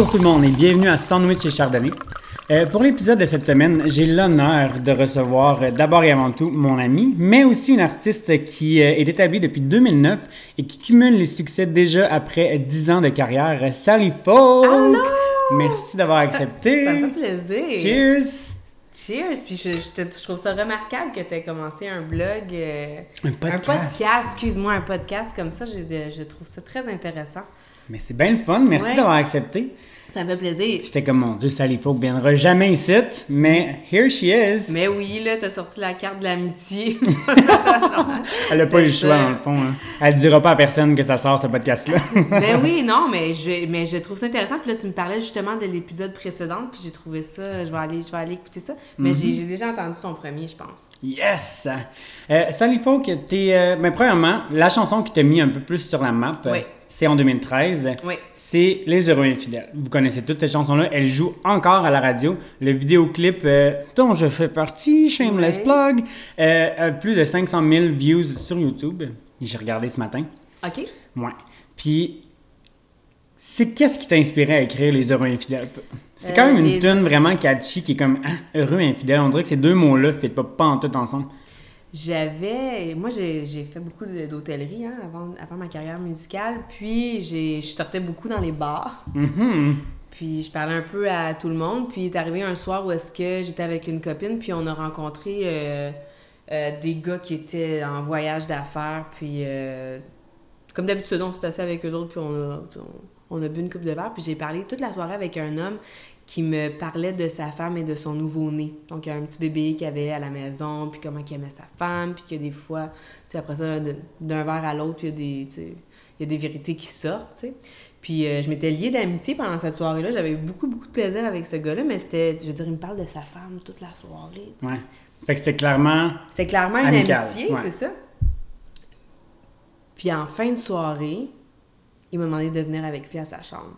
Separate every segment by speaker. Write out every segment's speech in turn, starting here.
Speaker 1: Bonjour tout le monde et bienvenue à Sandwich et Chardonnay. Euh, pour l'épisode de cette semaine, j'ai l'honneur de recevoir euh, d'abord et avant tout mon ami, mais aussi une artiste qui euh, est établie depuis 2009 et qui cumule les succès déjà après 10 ans de carrière, Sally Folk.
Speaker 2: Allô!
Speaker 1: Merci d'avoir accepté.
Speaker 2: Ça me fait plaisir.
Speaker 1: Cheers!
Speaker 2: Cheers! Puis je, je, te- je trouve ça remarquable que tu aies commencé un blog.
Speaker 1: Un podcast.
Speaker 2: Un podcast, excuse-moi, un podcast comme ça. Je, je trouve ça très intéressant.
Speaker 1: Mais c'est bien le fun, merci
Speaker 2: Ouais.
Speaker 1: d'avoir accepté.
Speaker 2: Ça me fait plaisir.
Speaker 1: J'étais comme mon Dieu, Sally Folk viendra jamais ici, mais here she is.
Speaker 2: Mais oui, là, t'as sorti la carte de l'amitié.
Speaker 1: Elle a pas eu le choix, dans le fond. hein. Elle dira pas à personne que ça sort, ce podcast-là.
Speaker 2: ben oui, non, mais je, mais je trouve ça intéressant. Puis là, tu me parlais justement de l'épisode précédent, puis j'ai trouvé ça. Je vais aller, je vais aller écouter ça. Mais j'ai- j'ai déjà entendu ton premier, je pense.
Speaker 1: yes! Euh, Sally Folk, t'es... euh, ben, premièrement, la chanson qui t'a mis un peu plus sur la map, euh,
Speaker 2: Oui.
Speaker 1: C'est en 2013.
Speaker 2: Oui.
Speaker 1: C'est Les Heureux Infidèles. Vous connaissez toutes ces chansons-là. Elles jouent encore à la radio. Le vidéoclip euh, dont je fais partie, Shameless. Plug, euh, a plus de 500 000 views sur YouTube. J'ai regardé ce matin.
Speaker 2: OK?
Speaker 1: Ouais. Puis, c'est qu'est-ce qui t'a inspiré à écrire Les Heureux Infidèles? C'est quand
Speaker 2: Euh,
Speaker 1: même une
Speaker 2: les-
Speaker 1: tune vraiment catchy qui est comme ah, Heureux Infidèle. On dirait que ces deux mots-là ne pas pas en tout ensemble.
Speaker 2: J'avais. Moi, j'ai fait beaucoup d'hôtellerie hein, avant, avant ma carrière musicale. Puis, je sortais beaucoup dans les bars.
Speaker 1: Mhm.
Speaker 2: Puis, je parlais un peu à tout le monde. Puis, il est arrivé un soir où est-ce que j'étais avec une copine. Puis, on a rencontré euh, euh, des gars qui étaient en voyage d'affaires. Puis, euh, comme d'habitude, on s'est assis avec eux autres. Puis, on a, on, on a bu une coupe de verre. Puis, j'ai parlé toute la soirée avec un homme qui me parlait de sa femme et de son nouveau-né. Donc, il y a un petit bébé qu'il avait à la maison, puis comment il aimait sa femme, puis que des fois, tu sais, après ça, d'un verre à l'autre, il y a des, tu sais, il y a des vérités qui sortent, tu sais. Puis euh, je m'étais liée d'amitié pendant cette soirée-là. J'avais eu beaucoup, beaucoup de plaisir avec ce gars-là, mais c'était, je veux dire, il me parle de sa femme toute la soirée.
Speaker 1: Ouais. Fait que c'était clairement.
Speaker 2: C'est clairement une amitié,
Speaker 1: ouais.
Speaker 2: c'est ça. Puis en fin de soirée, il m'a demandé de venir avec lui à sa chambre.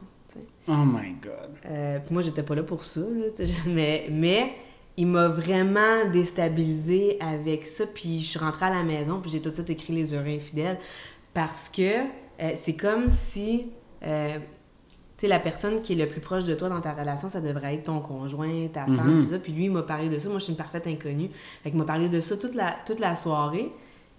Speaker 1: Oh my god.
Speaker 2: Euh, puis moi, j'étais pas là pour ça, là, mais, mais il m'a vraiment déstabilisée avec ça. Puis je suis rentrée à la maison, puis j'ai tout de suite écrit Les Heureux Infidèles parce que euh, c'est comme si. euh, tu sais, la personne qui est le plus proche de toi dans ta relation, ça devrait être ton conjoint, ta femme,
Speaker 1: Mhm.
Speaker 2: tout ça. Puis lui, il m'a parlé de ça. Moi, je suis une parfaite inconnue. Fait qu'il m'a parlé de ça toute la, toute la soirée.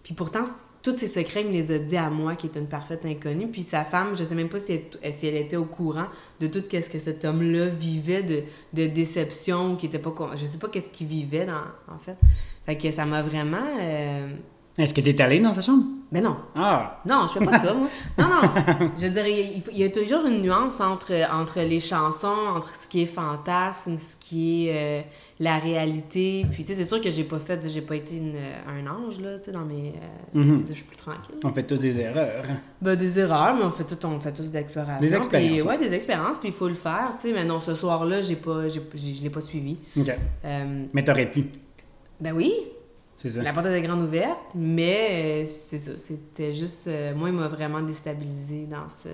Speaker 2: Puis pourtant, tous ses secrets, il me les a dit à moi, qui est une parfaite inconnue. Puis sa femme, je sais même pas si elle, était au courant de tout ce que cet homme-là vivait de, de déception, qui était pas... Je sais pas qu'est-ce qu'il vivait, en fait. Fait que ça m'a vraiment... euh,
Speaker 1: Est-ce que t'es allé dans sa chambre?
Speaker 2: Mais non,
Speaker 1: Ah!
Speaker 2: non, je fais pas ça, moi. Non, non. Je veux dire, il, y a toujours une nuance entre, entre les chansons, entre ce qui est fantasme, ce qui est euh, la réalité. Puis, tu sais, c'est sûr que j'ai pas fait, j'ai pas été une- un ange, là, tu sais, dans mes. euh,
Speaker 1: Mhm.
Speaker 2: Je suis plus tranquille.
Speaker 1: On fait tous des erreurs.
Speaker 2: Ben, des erreurs, mais on fait tout, on fait tous d'exploration.
Speaker 1: Des expériences,
Speaker 2: Puis,
Speaker 1: ouais.
Speaker 2: des expériences, puis il faut le faire, tu sais. Mais non, ce soir-là, j'ai pas, j'ai, je l'ai pas suivi.
Speaker 1: OK.
Speaker 2: Euh,
Speaker 1: Mais t'aurais pu.
Speaker 2: ben oui,
Speaker 1: ça.
Speaker 2: la porte était grande ouverte, mais euh, c'est ça. C'était juste. euh, moi, il m'a vraiment déstabilisé dans ce.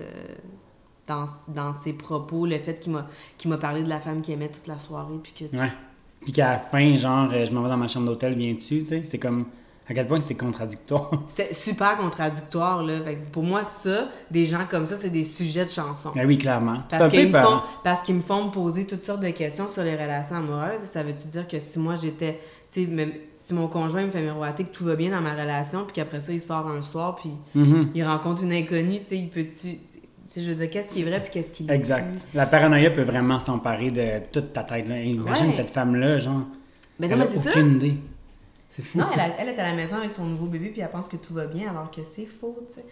Speaker 2: Dans, dans ses propos, le fait qu'il m'a, parlé de la femme qu'il aimait toute la soirée, puis que.
Speaker 1: Ouais. Puis qu'à la fin, genre, euh, je m'en vais dans ma chambre d'hôtel, viens-tu, tu sais? C'est comme. À quel point c'est contradictoire.
Speaker 2: C'est super contradictoire, là. Fait que pour moi, ça, des gens comme ça, c'est des sujets de chansons.
Speaker 1: Ah oui, clairement.
Speaker 2: Parce qu'ils me, font, parce qu'ils me font me poser toutes sortes de questions sur les relations amoureuses. Ça veut-tu dire que si moi j'étais. Tu sais, même si mon conjoint me fait miroiter que tout va bien dans ma relation, puis qu'après ça, il sort un soir, puis
Speaker 1: Mhm.
Speaker 2: il rencontre une inconnue, tu sais, il peut-tu. Tu sais, je veux dire, qu'est-ce qui est vrai, puis qu'est-ce qui l'est
Speaker 1: Exact. La paranoïa peut vraiment s'emparer de toute ta tête. Là. Imagine
Speaker 2: Ouais.
Speaker 1: cette femme-là, genre.
Speaker 2: Ben non,
Speaker 1: elle
Speaker 2: mais c'est ça.
Speaker 1: aucune idée. C'est fou.
Speaker 2: Non, elle, a- elle est à la maison avec son nouveau bébé, puis elle pense que tout va bien, alors que c'est faux, tu sais.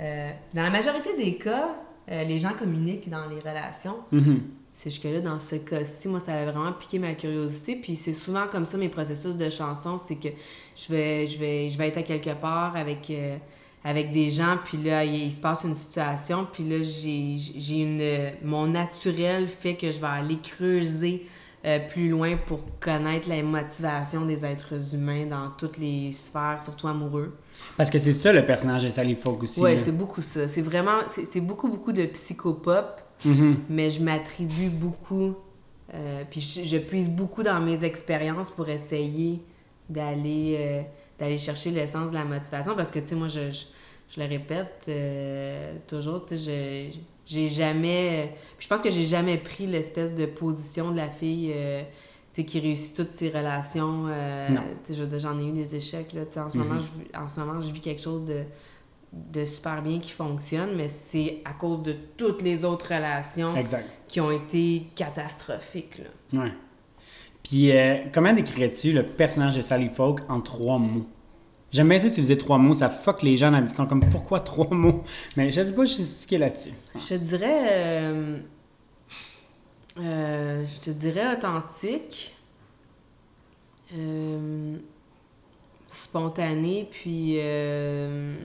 Speaker 2: Euh, dans la majorité des cas, euh, les gens communiquent dans les relations.
Speaker 1: Mhm.
Speaker 2: C'est jusque-là, dans ce cas-ci, moi, ça a vraiment piqué ma curiosité. Puis c'est souvent comme ça, mes processus de chansons, c'est que je vais, je, vais, être à quelque part avec, euh, des gens, puis là, il, se passe une situation, puis là, j'ai j'ai une... Mon naturel fait que je vais aller creuser euh, plus loin pour connaître la motivation des êtres humains dans toutes les sphères, surtout amoureux.
Speaker 1: Parce que c'est ça le personnage de Sally Folk aussi.
Speaker 2: Ouais,
Speaker 1: là.
Speaker 2: c'est beaucoup ça. C'est vraiment... C'est beaucoup, beaucoup de psychopop
Speaker 1: Mhm.
Speaker 2: mais je m'attribue beaucoup, euh, puis je, je puise beaucoup dans mes expériences pour essayer d'aller euh, d'aller chercher l'essence de la motivation, parce que, tu sais, moi, je, je, je le répète euh, toujours, tu sais, je- J'ai jamais. puis je pense que j'ai jamais pris l'espèce de position de la fille. Tu sais, qui réussit toutes ses relations. euh, j'en ai eu des échecs. Là, en, ce
Speaker 1: Mhm.
Speaker 2: moment, je, vis- en ce moment, je vis quelque chose de, de super bien qui fonctionne, mais c'est à cause de toutes les autres relations
Speaker 1: Exact.
Speaker 2: qui ont été catastrophiques. Là.
Speaker 1: Ouais. Puis, euh, comment décrirais-tu le personnage de Sally Folk en trois mots? J'aime bien ça utiliser trois mots, ça fuck les gens en sont comme pourquoi trois mots? Mais je sais pas, je suis là-dessus.
Speaker 2: Je te dirais. euh, euh, je te dirais authentique. euh, spontané, puis. euh,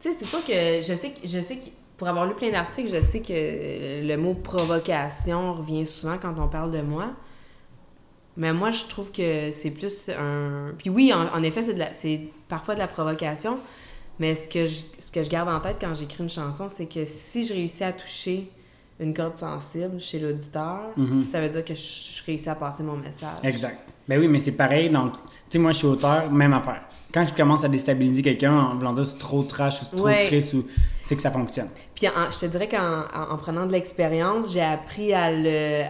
Speaker 2: tu sais, c'est sûr que je sais que. Je sais que pour avoir lu plein d'articles, je sais que le mot provocation revient souvent quand on parle de moi. Mais moi, je trouve que c'est plus un. Puis oui, en, effet, c'est parfois de la provocation. Mais ce que, je, ce que je garde en tête quand j'écris une chanson, c'est que si je réussis à toucher une corde sensible chez l'auditeur,
Speaker 1: Mhm.
Speaker 2: ça veut dire que je, je réussis à passer mon message.
Speaker 1: Exact. Ben oui, mais c'est pareil. Donc, tu sais, moi, je suis auteur, même affaire. Quand je commence à déstabiliser quelqu'un en voulant dire c'est trop trash ou c'est trop
Speaker 2: Ouais.
Speaker 1: triste, ou c'est que ça fonctionne.
Speaker 2: Puis en- je te dirais qu'en en, en prenant de l'expérience, j'ai appris à le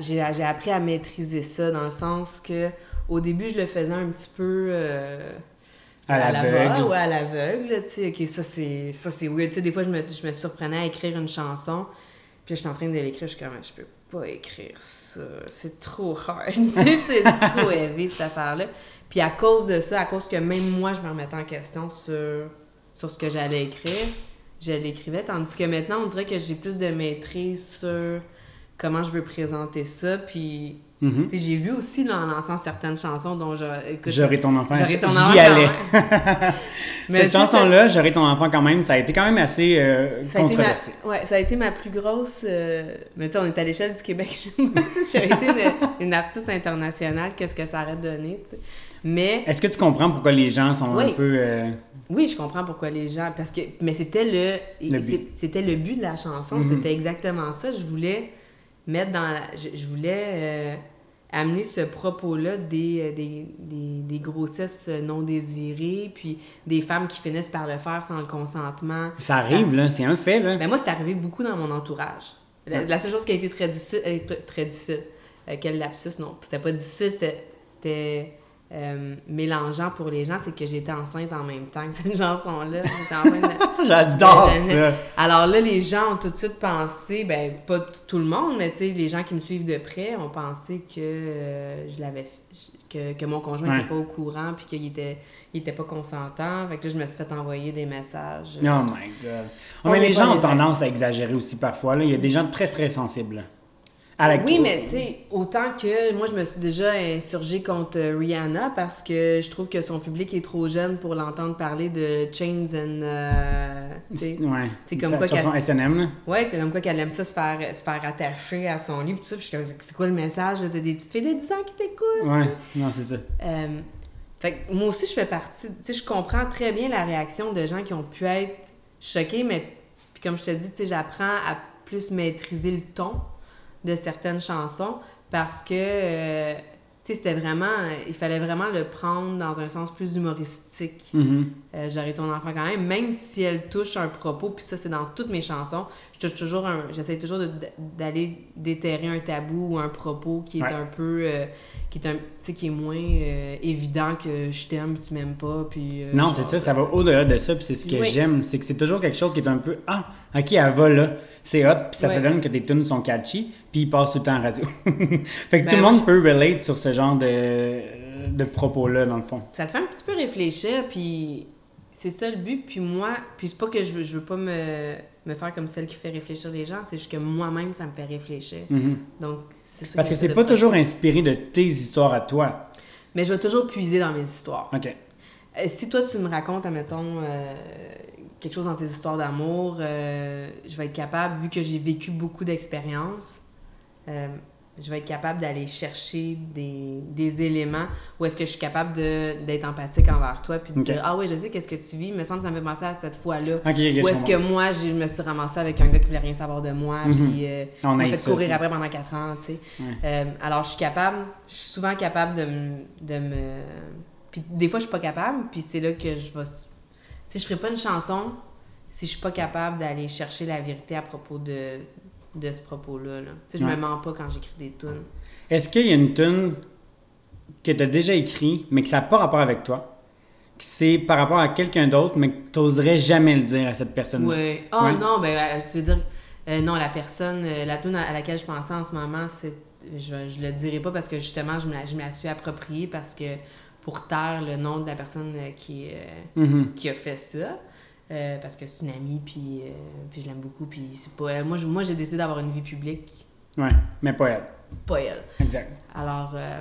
Speaker 2: j'ai appris à maîtriser ça dans le sens que au début je le faisais un petit peu euh,
Speaker 1: À
Speaker 2: la
Speaker 1: l'aveugle.
Speaker 2: voix, ouais, à l'aveugle, tu sais, ok, ça c'est ça c'est weird, tu sais, des fois je me je me surprenais à écrire une chanson, puis j'étais en train de l'écrire, je suis comme je peux pas écrire ça, c'est trop hard, c'est trop heavy cette affaire là. Puis à cause de ça, à cause que même moi je me remettais en question sur sur ce que j'allais écrire, je l'écrivais. Tandis que maintenant, on dirait que j'ai plus de maîtrise sur comment je veux présenter ça. Puis,
Speaker 1: Mhm.
Speaker 2: sais, j'ai vu aussi là, en lançant certaines chansons dont
Speaker 1: J'aurai ton enfant.
Speaker 2: J'aurai ton
Speaker 1: J'y
Speaker 2: enfant.
Speaker 1: allais.
Speaker 2: Mais
Speaker 1: Cette chanson-là, J'aurai ton enfant quand même, ça a été quand même assez euh,
Speaker 2: Ça a, été
Speaker 1: controversé.
Speaker 2: ma, ouais, ça a été ma plus grosse. euh, mais tu sais, on est à l'échelle du Québec. J'aurais été une, une artiste internationale, qu'est-ce que ça aurait donné, tu sais. Mais
Speaker 1: Est-ce que tu comprends pourquoi les gens sont un
Speaker 2: Oui.
Speaker 1: peu. euh,
Speaker 2: Oui, je comprends pourquoi les gens. Parce que. Mais c'était le. C'était le but de la chanson.
Speaker 1: Mhm.
Speaker 2: C'était exactement ça. Je voulais mettre dans la. Je, je voulais euh, amener ce propos-là des, euh, des, des, des grossesses non désirées, puis des femmes qui finissent par le faire sans le consentement.
Speaker 1: Ça arrive, là, c'est un fait, là.
Speaker 2: Ben moi, c'est arrivé beaucoup dans mon entourage. La, la seule chose qui a été très difficile, euh, très- très difficile, euh, quel lapsus, non, c'était pas difficile, c'était, c'était euh, mélangeant pour les gens, c'est que j'étais enceinte en même temps que cette chanson-là. De-
Speaker 1: J'adore ça.
Speaker 2: Alors là, les gens ont tout de suite pensé, ben pas tout le monde, mais tu sais, les gens qui me suivent de près ont pensé que euh, je l'avais, que, que mon conjoint
Speaker 1: Ouais.
Speaker 2: n'était pas au courant, puis qu'il était, il était pas consentant. Fait que là, je me suis fait envoyer des messages.
Speaker 1: Oh my god. Mais les gens ont tendance à exagérer aussi parfois. Là. Il y a des gens très très sensibles. À la
Speaker 2: Oui, mais tu sais, autant que moi, je me suis déjà insurgée contre Rihanna parce que je trouve que son public est trop jeune pour l'entendre parler de Chains and. euh, tu sais.
Speaker 1: Ouais.
Speaker 2: C'est comme quoi qu'elle-
Speaker 1: SNM.
Speaker 2: Ouais, comme quoi qu'elle aime ça se faire, se faire attacher à son lit, pis tout ça. Puis je suis comme, c'est quoi le message? T'as des petites filles de 10 ans qui t'écoutent?
Speaker 1: Ouais, non, c'est ça.
Speaker 2: Euh, fait que moi aussi, je fais partie. Tu sais, je comprends très bien la réaction de gens qui ont pu être choqués, mais puis comme je te dis, tu sais, j'apprends à plus maîtriser le ton de certaines chansons parce que, euh, c'était vraiment. Il fallait vraiment le prendre dans un sens plus humoristique.
Speaker 1: Mhm.
Speaker 2: Euh, J'aurais ton enfant quand même, même si elle touche un propos, puis ça c'est dans toutes mes chansons, je touche toujours un, j'essaie toujours d'aller déterrer un tabou ou un propos qui est
Speaker 1: Ouais.
Speaker 2: un peu, euh, qui est un, qui est moins euh, évident que je t'aime, tu m'aimes pas, puis. euh,
Speaker 1: Non, c'est ça, ça va au-delà de ça, puis c'est ce que
Speaker 2: Oui.
Speaker 1: j'aime, c'est que c'est toujours quelque chose qui est un peu Ah, ok, elle va là, c'est hot, puis ça
Speaker 2: Ouais.
Speaker 1: se donne que tes tunes sont catchy, puis ils passent tout le temps en radio. fait que
Speaker 2: Ben,
Speaker 1: tout le
Speaker 2: moi,
Speaker 1: monde
Speaker 2: je-
Speaker 1: peut relate sur ce genre de, de propos-là, dans le fond.
Speaker 2: Ça te fait un petit peu réfléchir, puis c'est ça le but. Puis moi, puis c'est pas que je veux, je veux pas me, me faire comme celle qui fait réfléchir les gens, c'est juste que moi-même, ça me fait réfléchir.
Speaker 1: Mhm.
Speaker 2: Donc, c'est ça
Speaker 1: Parce que
Speaker 2: j'essaie
Speaker 1: c'est pas toujours inspiré de tes histoires à toi.
Speaker 2: Mais je vais toujours puiser dans mes histoires.
Speaker 1: Ok.
Speaker 2: Euh, si toi, tu me racontes, admettons, euh, quelque chose dans tes histoires d'amour, euh, je vais être capable, vu que j'ai vécu beaucoup d'expériences, euh, je vais être capable d'aller chercher des, des éléments où est-ce que je suis capable d'être empathique envers toi, puis de dire Ah oui, je sais qu'est-ce que tu vis, mais ça me semble ça me fait penser à cette fois-là. Où est-ce que moi, je me suis ramassée avec un gars qui voulait rien savoir de moi,
Speaker 1: Mhm.
Speaker 2: puis euh,
Speaker 1: On
Speaker 2: m'a fait courir
Speaker 1: ça.
Speaker 2: après pendant quatre ans, tu sais. Euh, alors, je suis capable, je suis souvent capable de me... De me... Puis des fois, je suis pas capable, puis c'est là que je vais... Tu sais, je ferai pas une chanson si je suis pas capable d'aller chercher la vérité à propos de, de ce propos-là. Là. Je
Speaker 1: Ouais.
Speaker 2: me mens pas quand j'écris des tunes.
Speaker 1: Est-ce qu'il y a une tune que tu as déjà écrit, mais que ça n'a pas rapport avec toi? Que c'est par rapport à quelqu'un d'autre, mais que tu n'oserais jamais le dire à cette personne
Speaker 2: Ouais. Oh
Speaker 1: Ouais.
Speaker 2: non, ben, euh, tu veux dire, euh, non, la personne, euh, la tune à à laquelle je pensais en ce moment, c'est. Je, je le dirai pas parce que justement, je me la, je me la suis appropriée parce que pour taire le nom de la personne qui, euh,
Speaker 1: Mhm.
Speaker 2: qui a fait ça. Euh, parce que c'est une amie, puis, euh, puis je l'aime beaucoup, puis c'est pas elle. Moi, je- moi, j'ai décidé d'avoir une vie publique,
Speaker 1: Ouais, mais pas elle.
Speaker 2: pas elle.
Speaker 1: Exact.
Speaker 2: Alors, euh,